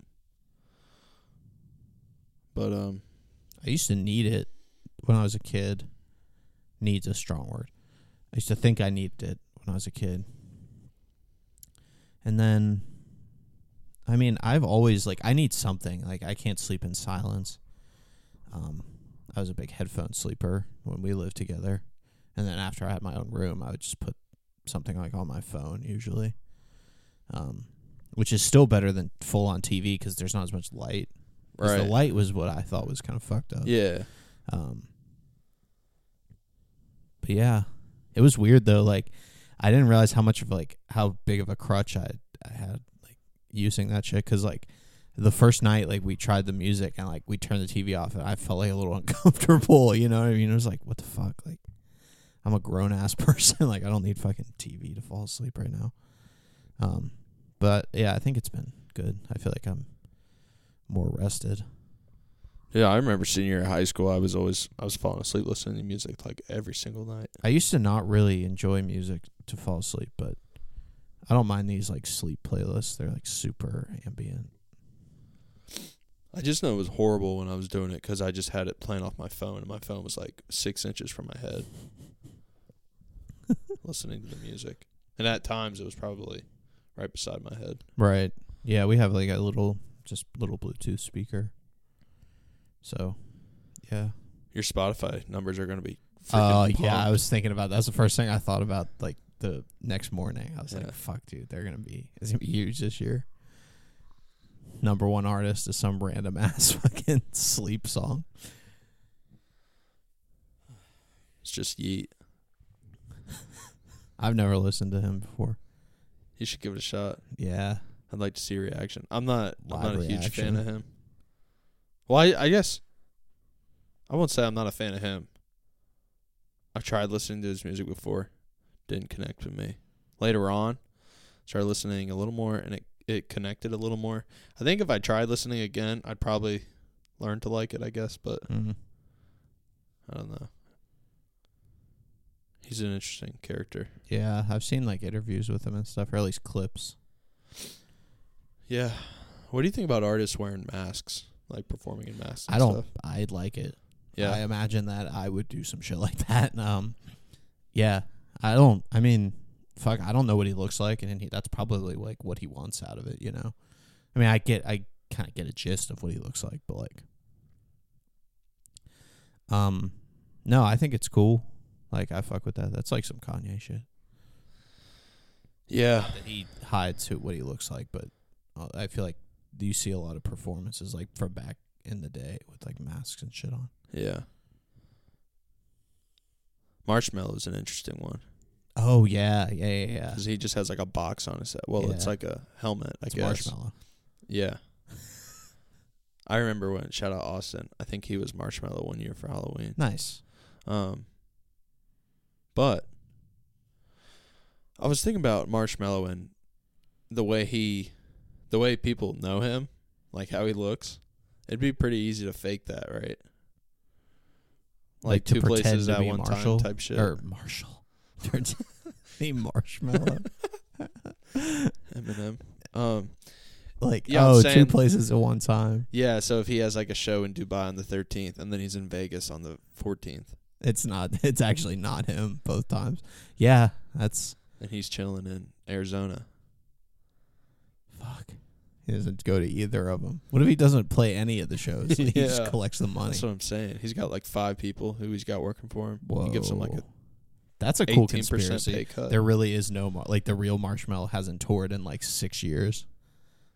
But um, I used to need it when I was a kid. Needs a strong word. I used to think I needed it when I was a kid. And then I mean, I've always like I need something. Like I can't sleep in silence. Um I was a big headphone sleeper when we lived together. And then after I had my own room, I would just put something like on my phone usually. Um which is still better than full on TV because there's not as much light. right, The light was what I thought was kind of fucked up. yeah, Um, but yeah, it was weird though. Like, I didn't realize how much of like how big of a crutch I I had using that shit. Cause like the first night, like we tried the music and like we turned the TV off, and I felt like a little uncomfortable. You know what I mean? It was like, what the fuck? Like, I'm a grown ass person. like, I don't need fucking TV to fall asleep right now. Um, but yeah, I think it's been good. I feel like I'm more rested. yeah. I remember senior year of high school. I was always I was falling asleep listening to music like every single night. I used to not really enjoy music to fall asleep, but I don't mind these like sleep playlists. They're like super ambient. I just know it was horrible when I was doing it because I just had it playing off my phone, and my phone was like six inches from my head, listening to the music. And at times, it was probably right beside my head. Right. Yeah, we have like a little just little Bluetooth speaker. So, yeah. Your Spotify numbers are going to be. Oh, yeah, I was thinking about that's the first thing I thought about like the next morning. I was Yeah. like, fuck dude, they're going to be it's to be huge this year. Number 1 artist is some random ass fucking sleep song. It's just yeet. I've never listened to him before. You should give it a shot. Yeah. I'd like to see a reaction. I'm not. I'm not a huge fan of him. Well, I, I guess I won't say I'm not a fan of him. I've tried listening to his music before, didn't connect with me. Later on, started listening a little more, and it it connected a little more. I think if I tried listening again, I'd probably learn to like it. I guess, but Mhm. I don't know. He's an interesting character. Yeah, I've seen like interviews with him and stuff, or at least clips. Yeah. What do you think about artists wearing masks, like performing in masks? And I don't. Stuff? I'd like it. Yeah. I imagine that I would do some shit like that. Um, yeah, I don't. I mean, fuck, I don't know what he looks like, and he, that's probably like what he wants out of it. You know, I mean, I get, I kind of get a gist of what he looks like, but like, um, no, I think it's cool. Like, I fuck with that. That's like some Kanye shit. yeah. That he hides who what he looks like, but uh, I feel like you see a lot of performances like from back in the day with like masks and shit on. Yeah. Marshmello is an interesting one Oh yeah, yeah, yeah, yeah. because he just has like a box on his head. Well, it's like a helmet, I It's guess. marshmallow. Yeah. I remember when shout out Austin. I think he was Marshmello one year for Halloween. Nice. Um, but I was thinking about Marshmello and the way he, the way people know him, like how he looks. It'd be pretty easy to fake that, right? Like, to two pretend places to at be one Marshall, time type shit. Or Marshall. Be marshmallow. Eminem. Um, like Yeah, oh, two places at one time. yeah. So if he has like a show in Dubai on the 13th, and then he's in Vegas on the 14th, It's not. It's actually not him both times. Yeah, that's and he's chilling in Arizona, fuck. He doesn't go to either of them. What if he doesn't play any of the shows? He just collects the money. that's what I'm saying. He's got like five people who he's got working for him. He gives them like a Whoa. That's a cool conspiracy. There really is no mar- like the real Marshmello hasn't toured in like six years.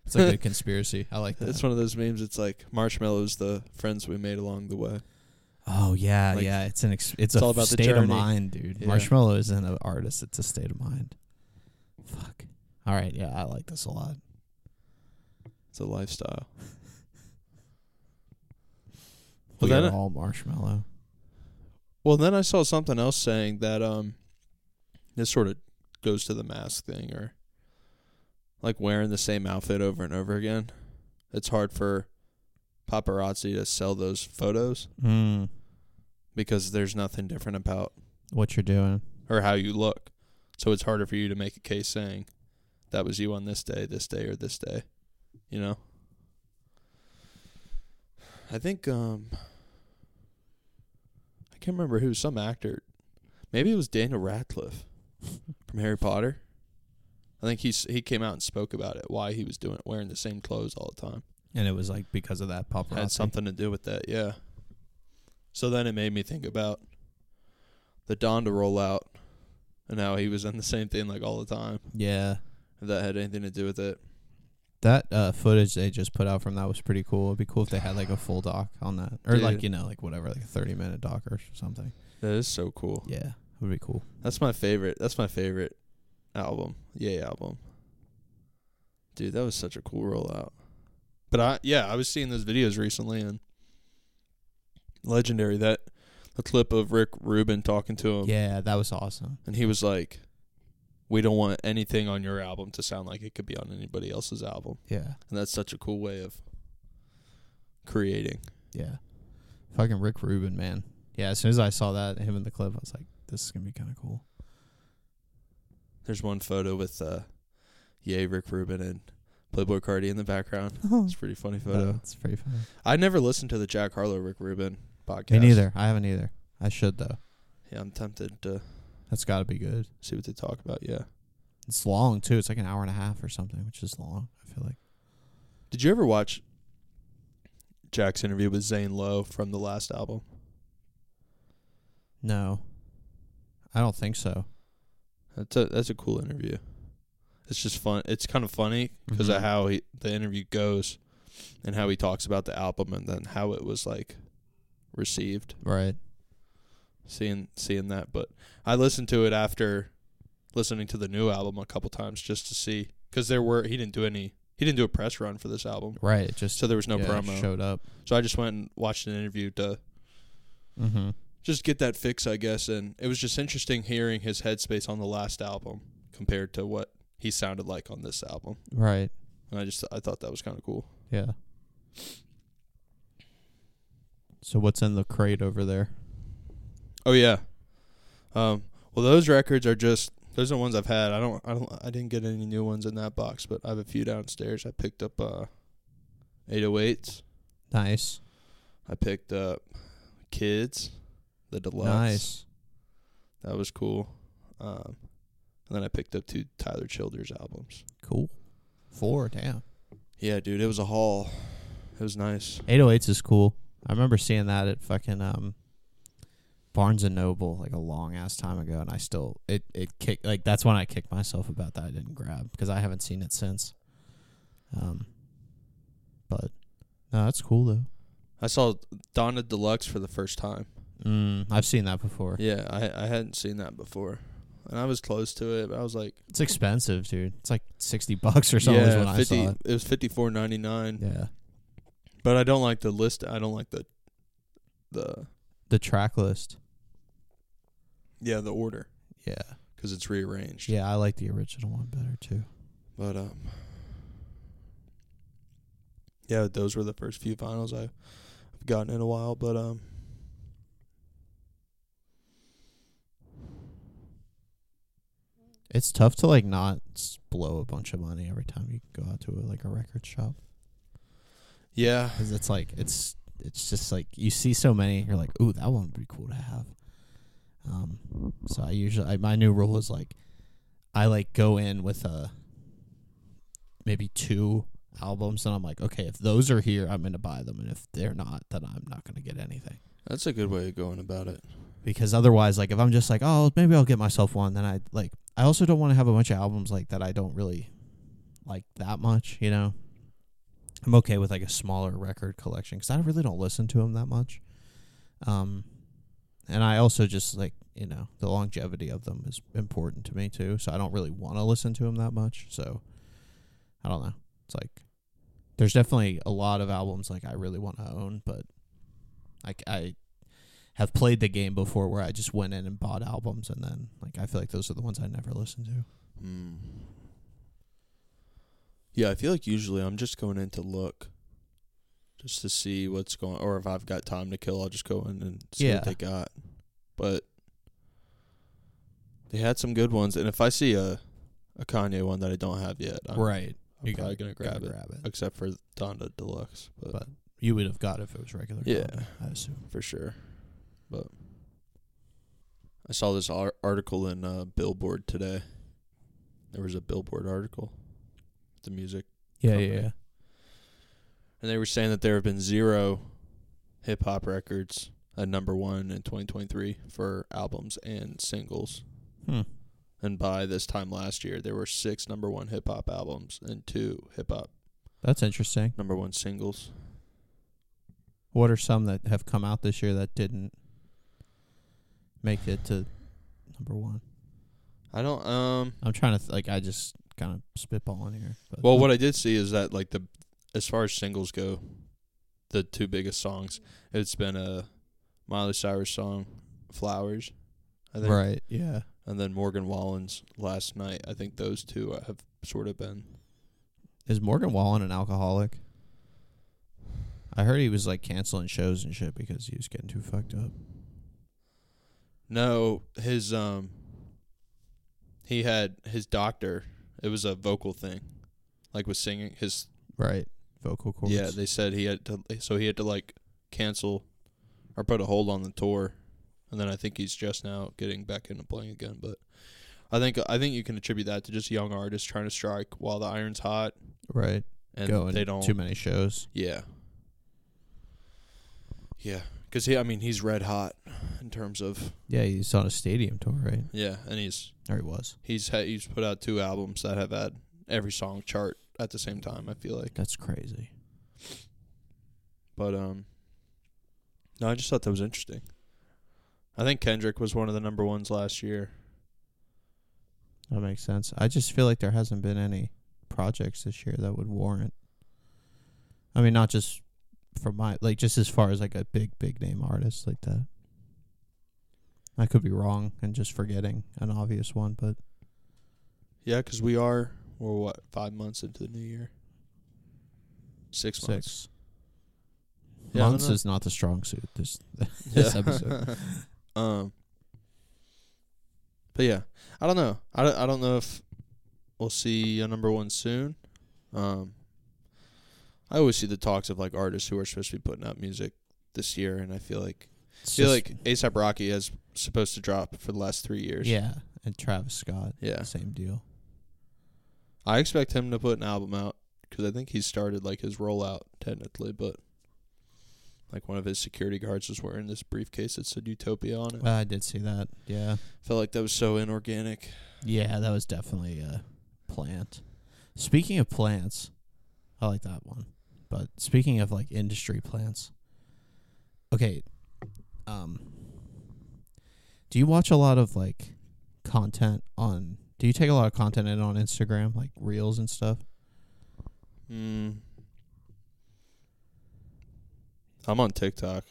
It's like a good conspiracy. I like that. It's one of those memes. It's like marshmallows, the friends we made along the way. oh yeah, like, yeah. It's an ex- it's, it's a all about the state of mind, dude. Yeah. Marshmello isn't an artist; it's a state of mind. Fuck. All right, yeah, I like this a lot. It's a lifestyle. We Well, then all Marshmello. Well, then I saw something else saying that um, this sort of goes to the mask thing, or like wearing the same outfit over and over again. It's hard for paparazzi to sell those photos Mm, because there's nothing different about what you're doing? or how you look. So it's harder for you to make a case saying that was you on this day, this day, or this day. You know. I think um can't remember who some actor. Maybe it was Daniel Radcliffe from Harry Potter. I think he's he came out and spoke about it, why he was doing it, wearing the same clothes all the time. And it was like because of that paparazzi. Had something to do with that, yeah. So then it made me think about the Donda rollout and how he was in the same thing like all the time. Yeah, If that had anything to do with it. That uh, footage they just put out from that was pretty cool. It'd be cool if they had like a full doc on that, or like you know, like whatever, like a thirty minute doc or something. That is so cool. Yeah, would be cool. That's my favorite. That's my favorite album. Ye album. Dude, that was such a cool rollout. But I yeah, I was seeing those videos recently and legendary that the clip of Rick Rubin talking to him Yeah, that was awesome. and he was like we don't want anything on your album to sound like it could be on anybody else's album. Yeah, And that's such a cool way of creating. yeah. Fucking Rick Rubin, man. Yeah, as soon as I saw that him in the clip, I was like, this is gonna be kind of cool. There's one photo with uh Ye Rick Rubin and Playboi Carti in the background. It's a pretty funny photo. It's pretty funny. I never listened to the Jack Harlow Rick Rubin podcast. Me neither. I haven't either. I should though. Yeah, I'm tempted to That's got to be good. see what they talk about. Yeah. It's long too. It's like an hour and a half or something, which is long. I feel like. Did you ever watch Jack's interview with Zane Lowe from the last album? No, I don't think so. That's a that's a cool interview. It's just fun. It's kind of funny because Mhm. of how he, the interview goes, and how he talks about the album, and then how it was like received. Right. Seeing seeing that, but I listened to it after listening to the new album a couple times just to see because there were he didn't do any he didn't do a press run for this album, Right. Just so there was no yeah, promo. showed up. So I just went and watched an interview to Mm-hmm. just get that fix, I guess. And it was just interesting hearing his headspace on the last album compared to what he sounded like on this album. Right. And I just I thought that was kind of cool. Yeah. So what's in the crate over there? Oh yeah. Um. Well, those records are just those are the ones I've had. I don't I don't I didn't get any new ones in that box, but I have a few downstairs. I picked up uh 808s. Nice. I picked up Kids, the deluxe. Nice. That was cool. Um. And then I picked up two Tyler Childers albums. Cool. Four. Damn. Yeah, dude, it was a haul. It was nice. 808s is cool. I remember seeing that at fucking um Barnes and Noble like a long ass time ago, and I still it it kicked like that's when I kicked myself about that I didn't grab because I haven't seen it since. Um, but no, that's cool though. I saw Donda Deluxe for the first time. Mm, I've seen that before. Yeah, I I hadn't seen that before, and I was close to it. But I was like, It's expensive, dude. It's like sixty bucks or something. yeah, I fifty. saw it. It was fifty four ninety nine. Yeah, But I don't like the list. I don't like the the the track list. Yeah the order Yeah, because it's rearranged. yeah, I like the original one better too. But um, yeah, those were the first few vinyls I've gotten in a while. But um, It's tough to like not s- blow a bunch of money every time you go out to a, like a record shop. yeah, because it's like it's it's just like you see so many you're like ooh that one would be cool to have um so i usually I, my new rule is like i like go in with a maybe two albums and i'm like okay if those are here i'm gonna buy them and if they're not then i'm not gonna get anything that's a good way of going about it. because otherwise like if i'm just like oh maybe i'll get myself one then i like i also don't want to have a bunch of albums like that i don't really like that much you know I'm okay with like a smaller record collection because I really don't listen to them that much. Um, and I also just like you know the longevity of them is important to me too. So I don't really want to listen to them that much. So I don't know. It's like there's definitely a lot of albums like I really want to own, but like I have played the game before where I just went in and bought albums and then like I feel like those are the ones I never listened to. Mm. Yeah, I feel like usually I'm just going in to look, just to see what's going, or if I've got time to kill, I'll just go in and see Yeah. what they got. But they had some good ones, and if I see a a Kanye one that I don't have yet, I'm, right. I'm You probably gotta- gonna grab gotta it, grab it. except for Donda Deluxe, but, But you would have got it if it was regular. Yeah. Donda, I assume. for sure. But I saw this ar- article in uh, Billboard today. There was a Billboard article, the music Yeah, Company. yeah, yeah. And they were saying that there have been zero hip hop records at number one in 2023 for albums and singles. Hmm. And by this time last year, there were six number one hip hop albums and two hip hop That's interesting. number one singles. What are some that have come out this year that didn't make it to number one? I don't um. I'm trying to th- like I just kind of spitballing here. But Well, what I did see is that like the as far as singles go, the two biggest songs, it's been a Miley Cyrus song, "Flowers," I think, right? Yeah. and then Morgan Wallen's "Last Night." I think those two have sort of been Is Morgan Wallen an alcoholic? I heard he was like canceling shows and shit because he was getting too fucked up. No, his um he had his doctor. It was a vocal thing. Like with singing his Right. Vocal cords. Yeah, they said he had to so he had to like cancel or put a hold on the tour. And then I think he's just now getting back into playing again, but I think I think you can attribute that to just young artists trying to strike while the iron's hot right. and Going they don't too many shows. Yeah. Yeah, cuz he I mean he's red hot in terms of Yeah, he's on a stadium tour, right? yeah, and he's Or he was. He's ha- he's put out two albums that have had every song chart at the same time. I feel like, That's crazy. but um, no, I just thought that was interesting. I think Kendrick was one of the number ones last year. That makes sense. I just feel like there hasn't been any projects this year that would warrant. I mean, not just for my like just as far as like a big big name artist like that. I could be wrong and just forgetting an obvious one, but Yeah, 'cause we are we're what five months into the new year. Six, months. Yeah, months is not the strong suit. This this episode. um. But yeah, I don't know. I don't, I don't know if we'll see a number one soon. Um. I always see the talks of like artists who are supposed to be putting out music this year, and I feel like I It's feel like ASAP Rocky has supposed to drop for the last three years. yeah, and Travis Scott, yeah. same deal. I expect him to put an album out because I think he started like his rollout technically, but like one of his security guards was wearing this briefcase that said Utopia on it. I did see that. Yeah, Felt like that was so inorganic. yeah, that was definitely a plant. Speaking of plants, I like that one. But speaking of like industry plants, okay, um, do you watch a lot of like content on? Do you take a lot of content in on Instagram, like reels and stuff? Mm. I'm on TikTok.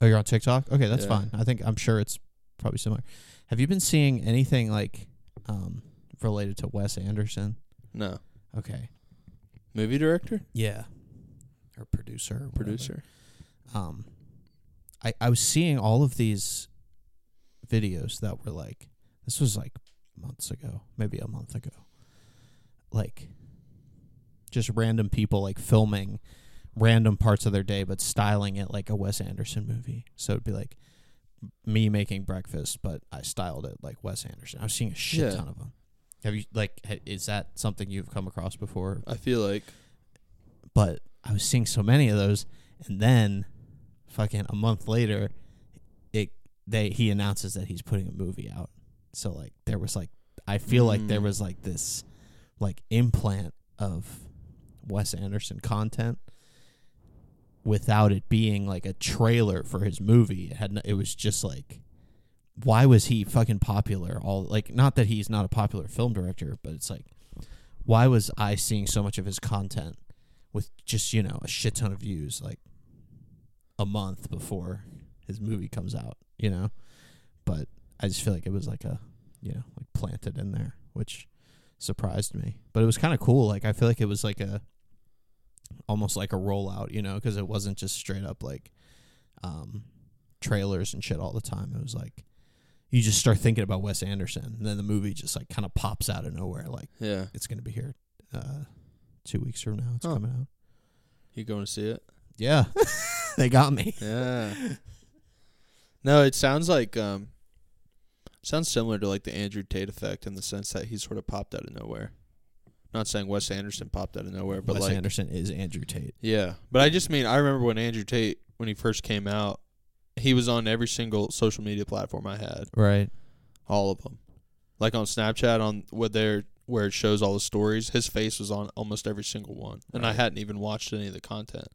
Oh, you're on TikTok. Okay, that's Yeah. fine. I think I'm sure it's probably similar. Have you been seeing anything like um related to Wes Anderson? No. Okay. Movie director? Yeah. Or producer. Or whatever. Producer. Um, I I was seeing all of these videos that were like this was like months ago, maybe a month ago. Like just random people like filming random parts of their day but styling it like a Wes Anderson movie. So it'd be like me making breakfast but I styled it like Wes Anderson. I was seeing a shit Yeah. ton of them. Have you like ha- is that something you've come across before? I feel like but I was seeing so many of those, and then, fucking a month later, it they he announces that he's putting a movie out. So like there was like I feel like there Mm. was like this like implant of Wes Anderson content without it being like a trailer for his movie. It had no, it was just like why was he fucking popular all like not that he's not a popular film director, but it's like why was I seeing so much of his content with just, you know, a shit ton of views like a month before his movie comes out, you know? But I just feel like it was like a, you know, like planted in there, which surprised me. But it was kind of cool. Like I feel like it was like a almost like a rollout, you know, because it wasn't just straight up like um trailers and shit all the time. It was like you just start thinking about Wes Anderson, and then the movie just like kind of pops out of nowhere. Like Yeah. it's gonna be here uh two weeks from now. It's Huh. coming out. You going to see it? Yeah, they got me. Yeah. no, it sounds like um sounds similar to like the Andrew Tate effect in the sense that he sort of popped out of nowhere. Not saying Wes Anderson popped out of nowhere, but Wes like Anderson is Andrew Tate. Yeah, but I just mean I remember when Andrew Tate when he first came out, he was on every single social media platform I had, Right. all of them. Like on Snapchat, on what there where it shows all the stories, his face was on almost every single one, and I hadn't even watched any of the content.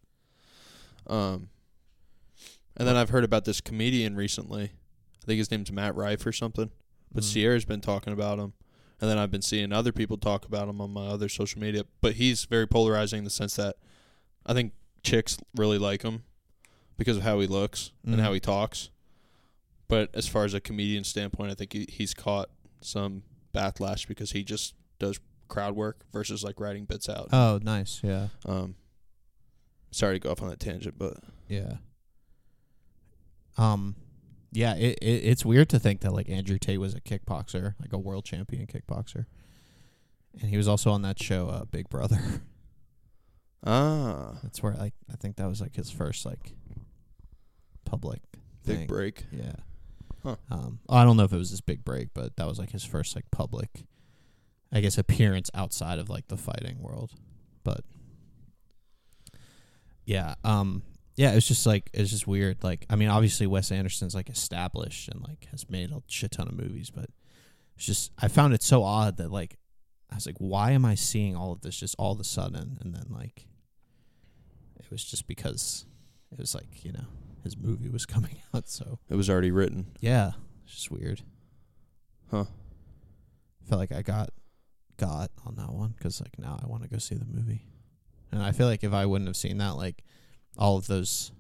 Um, and then I've heard about this comedian recently. I think his name's Matt Rife or something. But Mhm. Sierra's been talking about him, and then I've been seeing other people talk about him on my other social media. But he's very polarizing in the sense that I think chicks really like him because of how he looks Mhm. and how he talks. But as far as a comedian standpoint, I think he, he's caught some backlash because he just does crowd work versus like writing bits out. Oh, nice. Yeah. Um, sorry to go off on that tangent, but Yeah. Um, yeah. It, it it's weird to think that like Andrew Tate was a kickboxer, like a world champion kickboxer, and he was also on that show, uh, Big Brother. ah, That's where like I think that was like his first like public big thing. break. Yeah. Huh. Um, I don't know if it was his big break, but that was like his first like public, I guess, appearance outside of like the fighting world. But yeah, um, yeah, it's just like it's just weird. Like, I mean, obviously Wes Anderson's like established and like has made a shit ton of movies, but it's just I found it so odd that like I was like, why am I seeing all of this just all of a sudden? And then like it was just because it was like you know his movie was coming out, so It was already written. yeah, it's just weird. Huh. Felt like I got got on that one because like now I want to go see the movie, and I feel like if I wouldn't have seen that, like all of those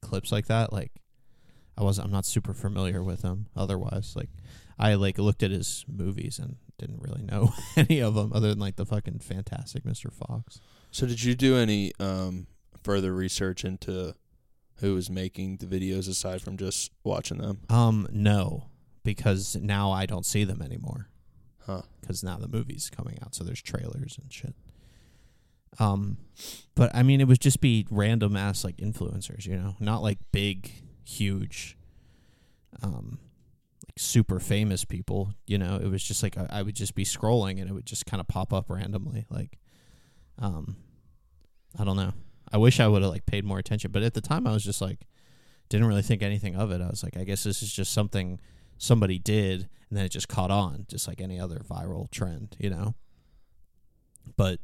clips like that, like I was I'm not super familiar with them. Otherwise, like I like looked at his movies and didn't really know any of them other than like the fucking Fantastic Mr. Fox. So did you do any um, further research into who was making the videos aside from just watching them? Um, no, because now I don't see them anymore. Huh. because now the movie's coming out, so there's trailers and shit. Um, but I mean, it would just be random ass like influencers, you know, not like big, huge, um, like super famous people. You know, it was just like I, I would just be scrolling and it would just kind of pop up randomly. Like, um, I don't know. I wish I would have like paid more attention, but at the time I was just like, didn't really think anything of it. I was like, I guess this is just something somebody did and then it just caught on just like any other viral trend you know but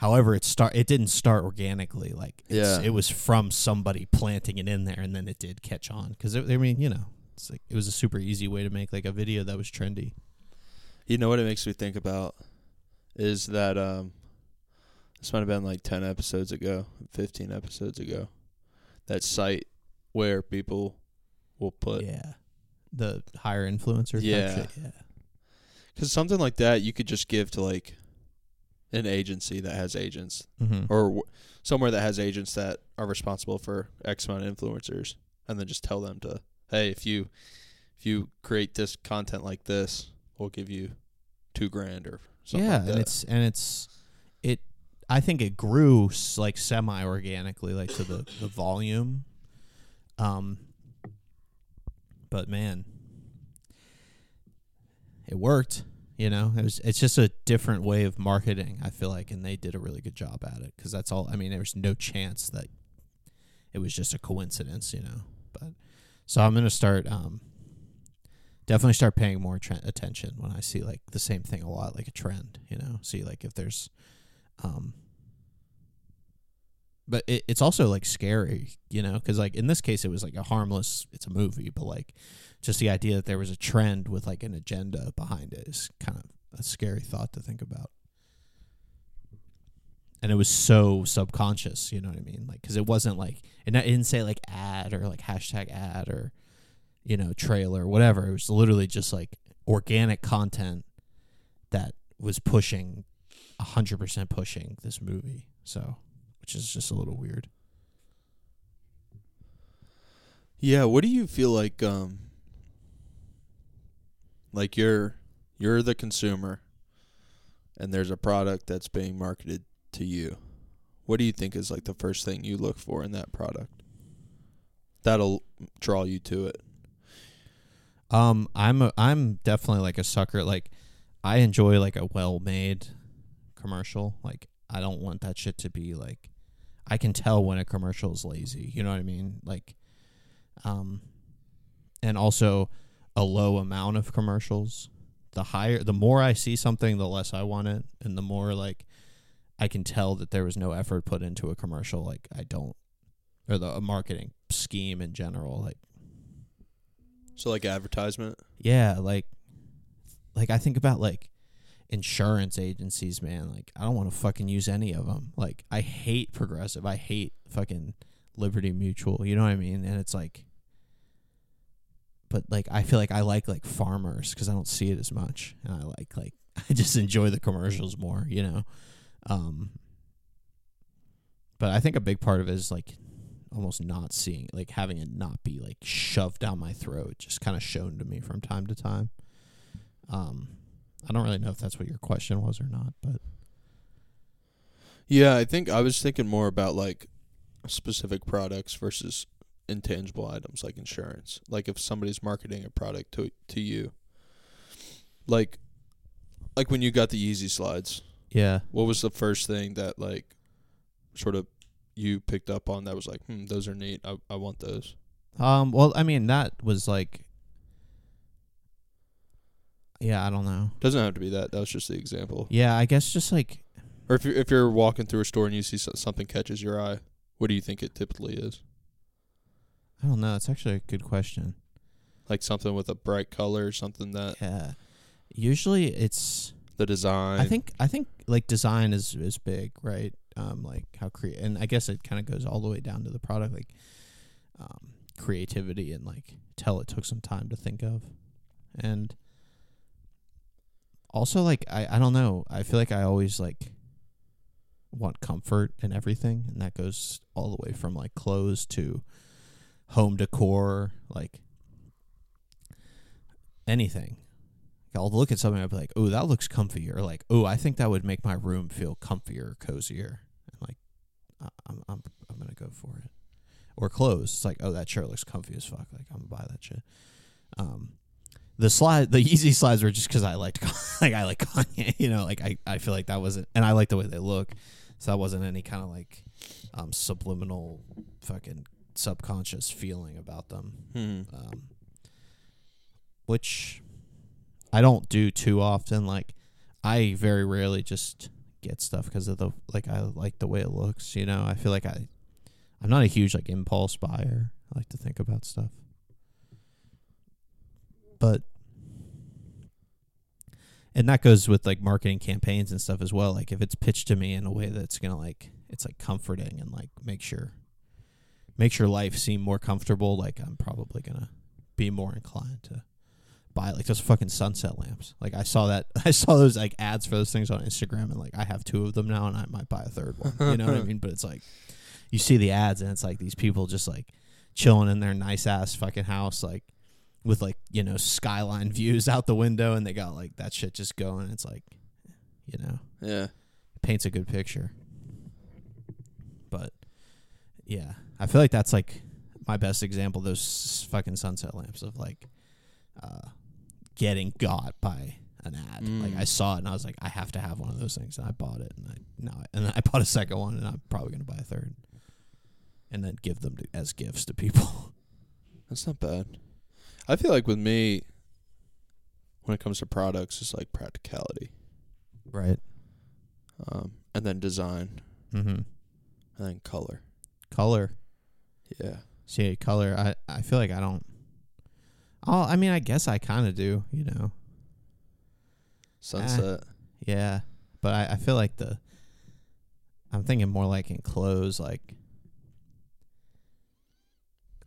however it start it didn't start organically. Like it's, Yeah. it was from somebody planting it in there and then it did catch on. Because i mean you know it's like it was a super easy way to make like a video that was trendy. You know what it makes me think about? Is that um, this might have been like ten episodes ago, fifteen episodes ago. That site where people will put yeah. The higher influencer yeah. because something like that you could just give to like an agency that has agents mm-hmm. or w- somewhere that has agents that are responsible for X amount of influencers, and then just tell them to, hey, if you if you create this content like this, we'll give you two grand or something. yeah like that. and it's and it's it i think it grew s- like semi organically like to the the volume um but man it worked you know it was it's just a different way of marketing i feel like and they did a really good job at it because that's all i mean there's no chance that it was just a coincidence you know but so i'm gonna start um definitely start paying more tre- attention when I see like the same thing a lot, like a trend. You know, see like if there's um but it, it's also like scary, you know, because like in this case, it was like a harmless. It's a movie, but like just the idea that there was a trend with like an agenda behind it is kind of a scary thought to think about. And it was so subconscious, you know what I mean? Like, because it wasn't like it it didn't say like ad or like hashtag ad or you know trailer whatever. It was literally just like organic content that was pushing hundred percent pushing this movie. So, which is just a little weird. Yeah, what do you feel like um like you're you're the consumer and there's a product that's being marketed to you. What do you think is like the first thing you look for in that product? That'll draw you to it. Um, I'm a, I'm definitely like a sucker. Like, I enjoy like a well-made commercial. Like, I don't want that shit to be like. I can tell when a commercial is lazy. You know what I mean? Like, um, and also a low amount of commercials. The higher, the more I see something, the less I want it, and the more like I can tell that there was no effort put into a commercial. Like, I don't, or the a marketing scheme in general. Like. So like advertisement. Yeah, like like I think about like insurance agencies, man. Like I don't want to fucking use any of them. Like I hate Progressive. I hate fucking Liberty Mutual. You know what I mean? And it's like but like I feel like I like like farmers cuz I don't see it as much and I like like I just enjoy the commercials more, you know. Um but I think a big part of it is like almost not seeing like having it not be like shoved down my throat just kind of shown to me from time to time um i don't really know if that's what your question was or not but Yeah, I think I was thinking more about like specific products versus intangible items like insurance. Like if somebody's marketing a product to to you. Like like when you got the Yeezy slides, yeah what was the first thing that like sort of you picked up on that was like, "Hmm, those are neat. I I want those." um well i mean that was like yeah i don't know Doesn't have to be that. That was just the example. yeah i guess just like Or if you're if you're walking through a store and you see so- something catches your eye, what do you think it typically is? i don't know it's actually a good question Like something with a bright color, or something that yeah usually it's the design. I think I think like design is is big, right? Um, like how create, and I guess it kind of goes all the way down to the product, like um, creativity and like tell it took some time to think of, and also like I I don't know. I feel like I always like want comfort in everything, and that goes all the way from like clothes to home decor, like anything. I'll look at something and I'll be like, "Oh, that looks comfy," or like, "Oh, I think that would make my room feel comfier, cozier." And like, I'm I'm I'm gonna go for it. Or clothes. It's like, "Oh, that shirt looks comfy as fuck." Like, I'm gonna buy that shit. Um, the slide, the Yeezy slides were just because I liked, like, I like Kanye. You know, like I I feel like that wasn't, and I like the way they look, so that wasn't any kind of like um subliminal fucking subconscious feeling about them Hmm. um, which I don't do too often. Like, I very rarely just get stuff because of the like I like the way it looks. You know, I feel like I I'm not a huge like impulse buyer. I like to think about stuff, but and that goes with like marketing campaigns and stuff as well. Like, if it's pitched to me in a way that's gonna like it's like comforting and like make sure makes your life seem more comfortable, like I'm probably gonna be more inclined to buy like those fucking sunset lamps. Like I saw that I saw those like ads for those things on Instagram and like I have two of them now and I might buy a third one. You know what I mean? But it's like you see the ads and it's like these people just like chilling in their nice ass fucking house like with like, you know, skyline views out the window and they got like that shit just going. It's like you know, Yeah. paints a good picture. But yeah, I feel like that's like my best example. Those fucking sunset lamps of like uh, getting got by an ad. Like Mm. I saw it and I was like, I have to have one of those things, and I bought it, and I now and then I bought a second one, and I'm probably gonna buy a third, and then give them to, as gifts to people. That's not bad. I feel like with me, when it comes to products, it's like practicality, right. um, and then design, Mm-hmm. and then color. Color. Yeah. See, color. I I feel like I don't. Oh, I mean, I guess I kind of do. You know. Sunset. Yeah, but I, I feel like the. I'm thinking more like in clothes, like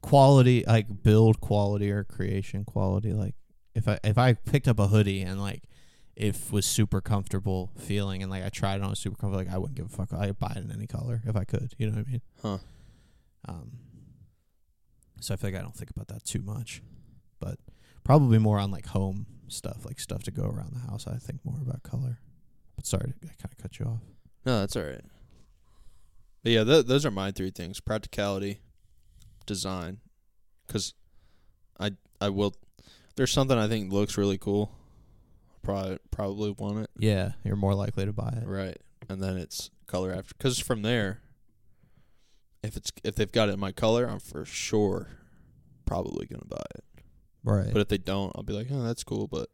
quality, like build quality or creation quality. Like if I if I picked up a hoodie and like if was super comfortable feeling and like I tried it on super comfortable, like I wouldn't give a fuck. I'd buy it in any color if I could. You know what I mean? Huh. Um. So I feel like I don't think about that too much, but probably more on like home stuff, like stuff to go around the house. I think more about color. But sorry, I kind of cut you off. No, that's all right. But yeah, th- those are my three things: practicality, design. Because I I will. There's something I think looks really cool. Probably probably want it. Yeah, you're more likely to buy it. Right, and then it's color after. Because from there, if it's if they've got it in my color, I'm for sure probably gonna buy it. Right. But if they don't, I'll be like, oh, that's cool, but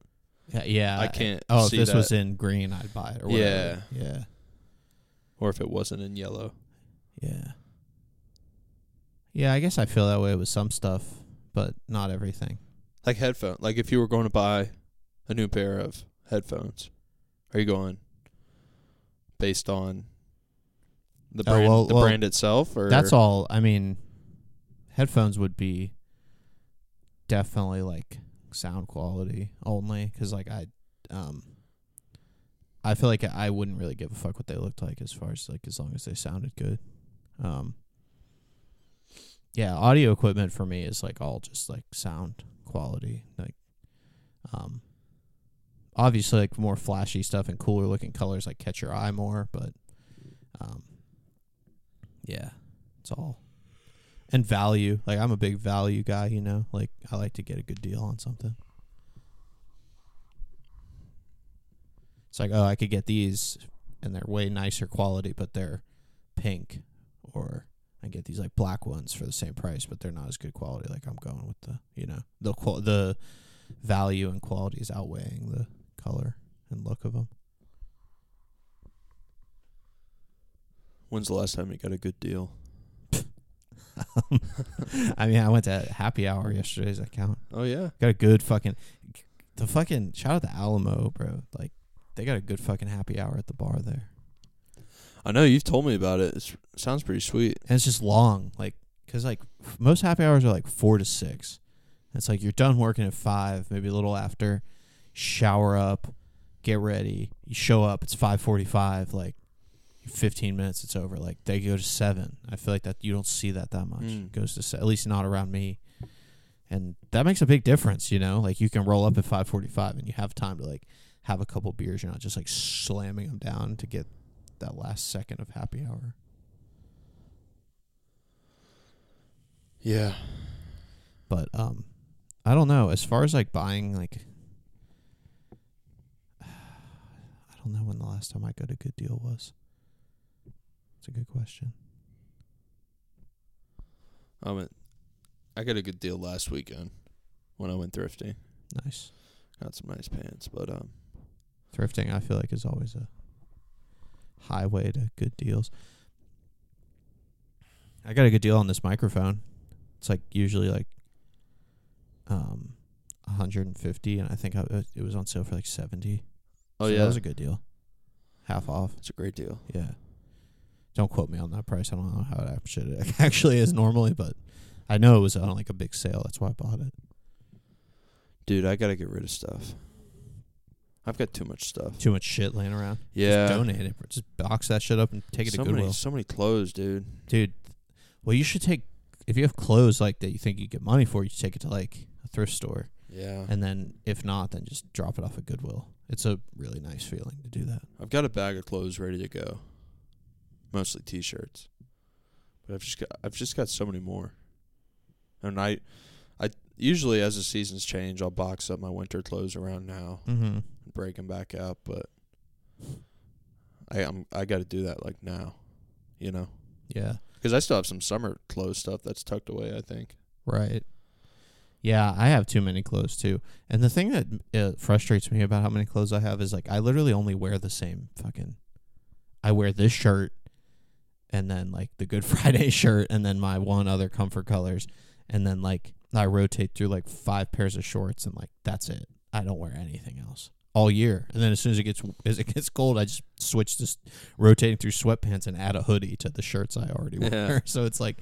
yeah, yeah. I can't Oh, if this that. was in green, I'd buy it. Or whatever. Yeah. or if it wasn't in yellow. Yeah. Yeah, I guess I feel that way with some stuff, but not everything. Like headphone. Like if you were going to buy a new pair of headphones, are you going based on the Oh, brand, well- the well, brand itself, or That's all. I mean, headphones would be definitely like sound quality only because like I, um, I feel like I wouldn't really give a fuck what they looked like as far as like as long as they sounded good. Um, yeah, audio equipment for me is like all just like sound quality. Like, um, obviously like more flashy stuff and cooler looking colors like catch your eye more, but, um, yeah, it's all and value. Like I'm a big value guy, you know. Like I like to get a good deal on something. It's like, oh, I could get these and they're way nicer quality, but they're pink or I get these like black ones for the same price, but they're not as good quality. Like I'm going with the, you know, the qual- the value and quality is outweighing the color and look of them. when's the last time you got a good deal? I mean, I went to happy hour yesterday. Does that count? Oh yeah, Got a good fucking the fucking shout out to Alamo, bro. Like they got a good fucking happy hour at the bar there, I know you've told me about it. It's, it sounds pretty sweet. and it's just long, like because like f- most happy hours are like four to six. It's like you're done working at five, maybe a little after. Shower up, get ready. You show up. It's five forty-five. Like fifteen minutes, it's over. Like they go to seven. I feel like that you don't see that that much. Mm. It goes to se- at least not around me, and that makes a big difference. You know, like you can roll up at five forty-five and you have time to like have a couple beers. You're not just like slamming them down to get that last second of happy hour. Yeah, But um, I don't know. As far as like buying, like, I don't know when the last time I got a good deal was. It's a good question. I went. I got a good deal last weekend when I went thrifting. Nice Got some nice pants, but um, thrifting. I feel like is always a highway to good deals. I got a good deal on this microphone. It's like usually like um 150 and I think I, it was on sale for like 70. oh So yeah, that was a good deal. Half off. it's a great deal. Yeah. Don't quote me on that price. I don't know how it actually is normally, but I know it was on like a big sale. That's why I bought it. Dude, I gotta get rid of stuff. I've got too much stuff. Too much shit laying around. Yeah, Just donate it. Just box that shit up and take it so to Goodwill. many, so many clothes, dude. Dude, well, you should take, if you have clothes like that you think you get money for, you should take it to like a thrift store. Yeah, And then if not, then just drop it off at Goodwill. It's a really nice feeling to do that. I've got a bag of clothes ready to go. Mostly t-shirts, but I've just got I've just got so many more. And I, I usually as the seasons change, I'll box up my winter clothes around now Mm-hmm. And break them back out. But I I'm, I got to do that like now, you know, Yeah. because I still have some summer clothes stuff that's tucked away. I think. Right. Yeah, I have too many clothes too. And the thing that uh, frustrates me about how many clothes I have is like I literally only wear the same fucking. I wear this shirt and then like the Good Friday shirt, and then my one other comfort colors, and then like I rotate through like five pairs of shorts, and like that's it. I don't wear anything else all year. And then as soon as it gets as it gets cold, I just switch to rotating through sweatpants and add a hoodie to the shirts I already wear. Yeah. So it's like,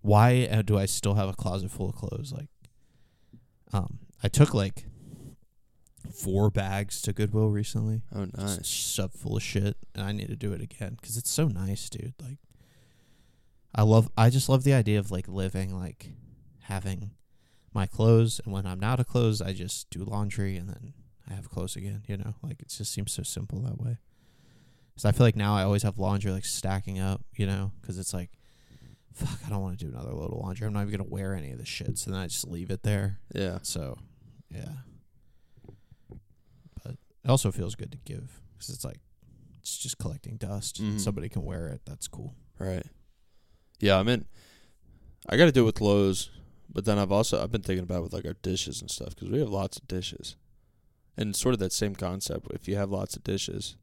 why uh, do I still have a closet full of clothes? Like, um, I took like four bags to Goodwill recently, Oh, nice. shoved full of shit, and I need to do it again because it's so nice, dude. Like, I love, I just love the idea of like living, like having my clothes, and when I'm out of clothes, I just do laundry, and then I have clothes again. You know, like it just seems so simple that way. Because I feel like now I always have laundry like stacking up, you know, because it's like, fuck, I don't want to do another load of laundry. I'm not even gonna wear any of this shit, so then I just leave it there. Yeah. So, yeah. But it also feels good to give because it's like it's just collecting dust. Mhm. Somebody can wear it. That's cool. Right. Yeah, I mean, I got to do it with clothes, but then I've also I've been thinking about it with like our dishes and stuff because we have lots of dishes, and sort of that same concept. If you have lots of dishes,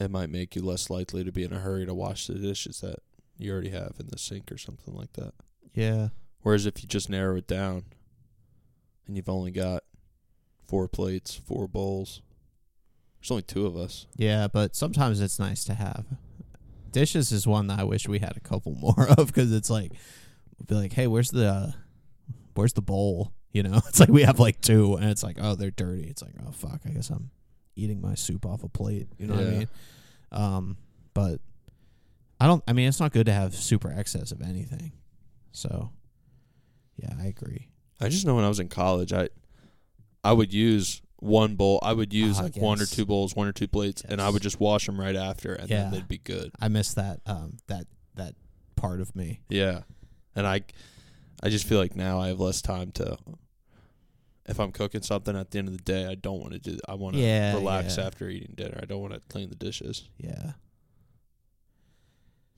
it might make you less likely to be in a hurry to wash the dishes that you already have in the sink or something like that. Yeah. Whereas if you just narrow it down, and you've only got four plates, four bowls, there's only two of us. Yeah, but sometimes it's nice to have. Dishes is one that I wish we had a couple more of because it's like, be like, hey, where's the, uh, where's the bowl? You know, it's like we have like two, and it's like, oh, they're dirty. It's like, oh fuck, I guess I'm eating my soup off a plate. You know what I mean? Um, but I don't. I mean, it's not good to have super excess of anything. So, yeah, I agree. I just know when I was in college, I I would use one bowl. I would use Ah, like one or two bowls, one or two plates, and I would just wash them right after, and Yeah. then they'd be good. I miss that. Um, that that part of me. Yeah, and I I just feel like now I have less time to. If I'm cooking something at the end of the day, I don't want to do. I want to Yeah, relax yeah. after eating dinner. I don't want to clean the dishes. Yeah.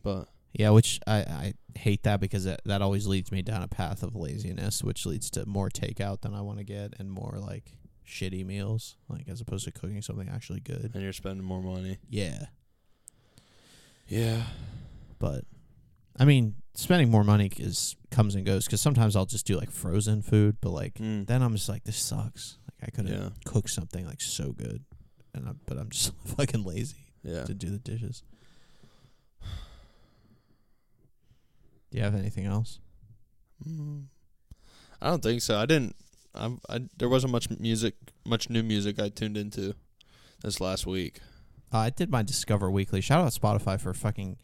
But Yeah, which I, I hate that because that, that always leads me down a path of laziness, which leads to more takeout than I want to get and more like shitty meals, like as opposed to cooking something actually good. and you're spending more money. Yeah, Yeah. but I mean, spending more money is comes and goes because sometimes I'll just do like frozen food, but like Mm. then I'm just like this sucks. Like I could have Yeah. cooked something like so good, and I, but I'm just fucking lazy Yeah. to do the dishes. Do you have anything else? Mm. I don't think so. I didn't. I, I there wasn't much music, much new music I tuned into this last week. Uh, I did my Discover Weekly. Shout out Spotify for fucking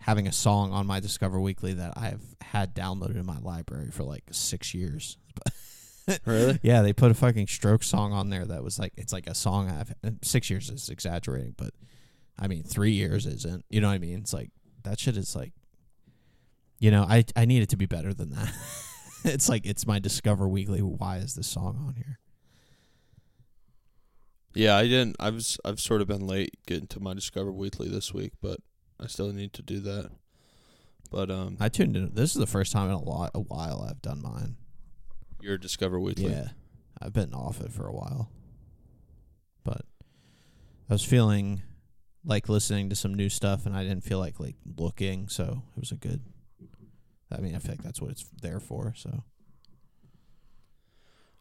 having a song on my Discover Weekly that I've had downloaded in my library for like six years. Really? Yeah, they put a fucking stroke song on there that was like it's like a song I've six years is exaggerating, but I mean three years isn't. You know what I mean? It's like that shit is like, you know, I I need it to be better than that. it's like it's my Discover Weekly. Why is this song on here? Yeah, I didn't. I was. I've sort of been late getting to my Discover Weekly this week, but I still need to do that. But um, I tuned in. This is the first time in a lot a while I've done mine. your Discover Weekly. Yeah, I've been off it for a while, but I was feeling like listening to some new stuff, and I didn't feel like like looking, so it was a good. I mean, I feel like that's what it's there for. So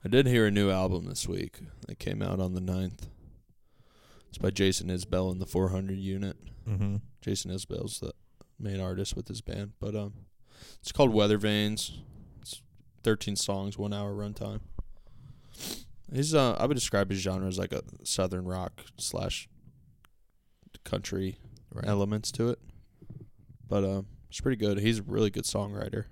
I did hear a new album this week that came out on the 9th. It's by Jason Isbell and the 400 Unit. mm-hmm. Jason Isbell's the main artist with his band, but um, it's called Weather Vanes. It's 13 songs, one hour runtime. He's uh, I would describe his genre as like a southern rock slash country right. elements to it, but um, it's pretty good. He's a really good songwriter,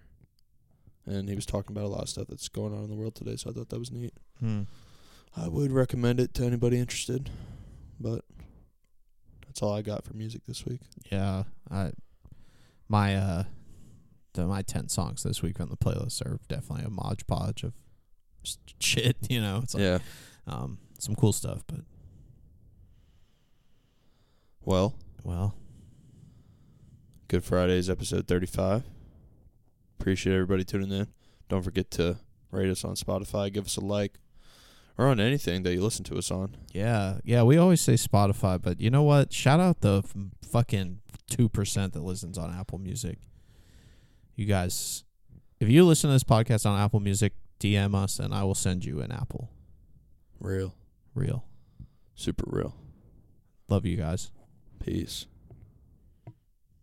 and he was talking about a lot of stuff that's going on in the world today. So I thought that was neat. Hmm. I would recommend it to anybody interested, but that's all I got for music this week. Yeah, I my uh the my ten songs this week on the playlist are definitely a modge podge of shit. You know, it's like yeah. um some cool stuff, but Well, well, Good Fridays episode 35. Appreciate everybody tuning in. Don't forget to rate us on Spotify, give us a like, or on anything that you listen to us on. Yeah, yeah. We always say Spotify, but you know what? Shout out the f- fucking two percent that listens on Apple Music. You guys, if you listen to this podcast on Apple Music, DM us and I will send you an apple. Real. Real. Super real. Love you guys. Peace.